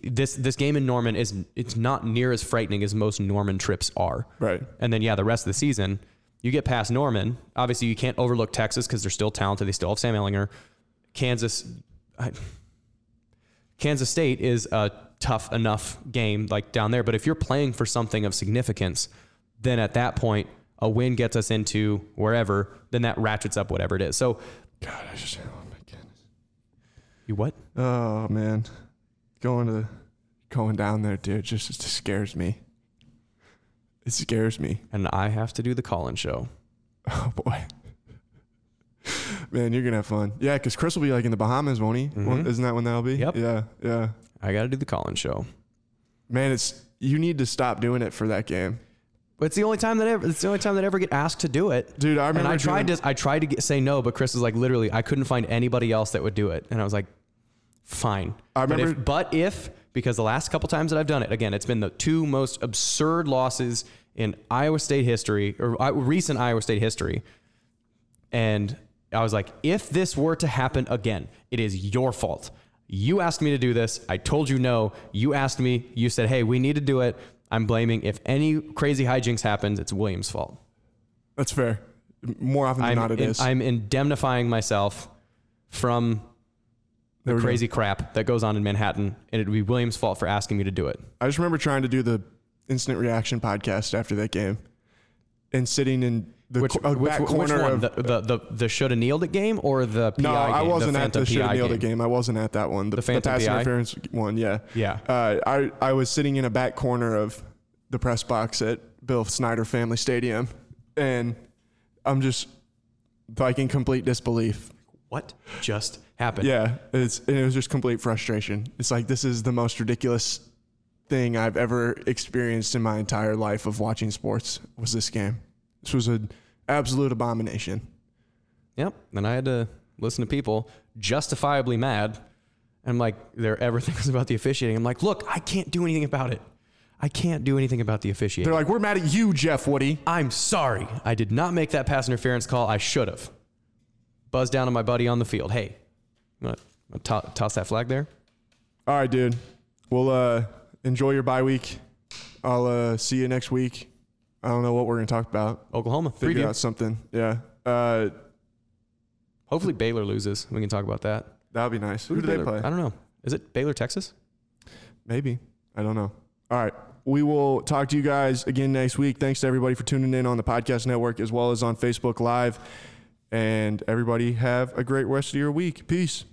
this this game in Norman is it's not near as frightening as most Norman trips are. Right. And then yeah, the rest of the season, you get past Norman. Obviously, you can't overlook Texas because they're still talented. They still have Sam Ehlinger. Kansas, I, Kansas State is a tough enough game like down there. But if you're playing for something of significance, then at that point, a win gets us into wherever. Then that ratchets up whatever it is. So God, I just oh my goodness. you what? Oh man. Going to going down there, dude, just, just scares me. It scares me. And I have to do the call-in show. Oh boy. Man, you're gonna have fun. Yeah, because Chris will be like in the Bahamas, won't he? Won't- mm-hmm. Isn't that when that'll be? Yep. Yeah, yeah. I got to do the call-in show. Man, it's you need to stop doing it for that game. But it's the only time that ever it's the only time that I ever get asked to do it. Dude, I and I tried doing- to I tried to get, say no, but Chris was like literally I couldn't find anybody else that would do it, and I was like, fine. I But remember- if, but if because the last couple times that I've done it, again, it's been the two most absurd losses in Iowa State history or uh, recent Iowa State history, and I was like, if this were to happen again, it is your fault. You asked me to do this. I told you no. You asked me. You said, hey, we need to do it. I'm blaming. If any crazy hijinks happens, it's William's fault. That's fair. More often than I'm, not, it in- is. I'm indemnifying myself from the we go. crazy crap that goes on in Manhattan, and it'd be William's fault for asking me to do it. I just remember trying to do the instant reaction podcast after that game and sitting in the Which, co- uh, which, back which corner one? of. The the the, the should have kneeled it game or the PI no, game? I wasn't the at the should have PI nailed it game. I wasn't at that one. The, The Phantom pass PI? interference one, yeah. Yeah. Uh, I I was sitting in a back corner of the press box at Bill Snyder Family Stadium, and I'm just like in complete disbelief. What just happened? Yeah, it's it was just complete frustration. It's like this is the most ridiculous thing I've ever experienced in my entire life of watching sports. Was this game? This was an absolute abomination. Yep. And I had to listen to people justifiably mad. And I'm like, they're everything was about the officiating. I'm like, look, I can't do anything about it. I can't do anything about the officiating. They're like, "We're mad at you, Jeff Woody." I'm sorry. I did not make that pass interference call. I should have. Buzz down to my buddy on the field. Hey, you want to to- toss that flag there? All right, dude. Well, uh, enjoy your bye week. I'll uh, see you next week. I don't know what we're gonna talk about. Oklahoma. Figure Preview. out something. Yeah. Uh, Hopefully Baylor loses. We can talk about that. that would be nice. Who do Baylor? they play? I don't know. Is it Baylor, Texas? Maybe. I don't know. All right. We will talk to you guys again next week. Thanks to everybody for tuning in on the podcast network as well as on Facebook Live. And everybody have a great rest of your week. Peace.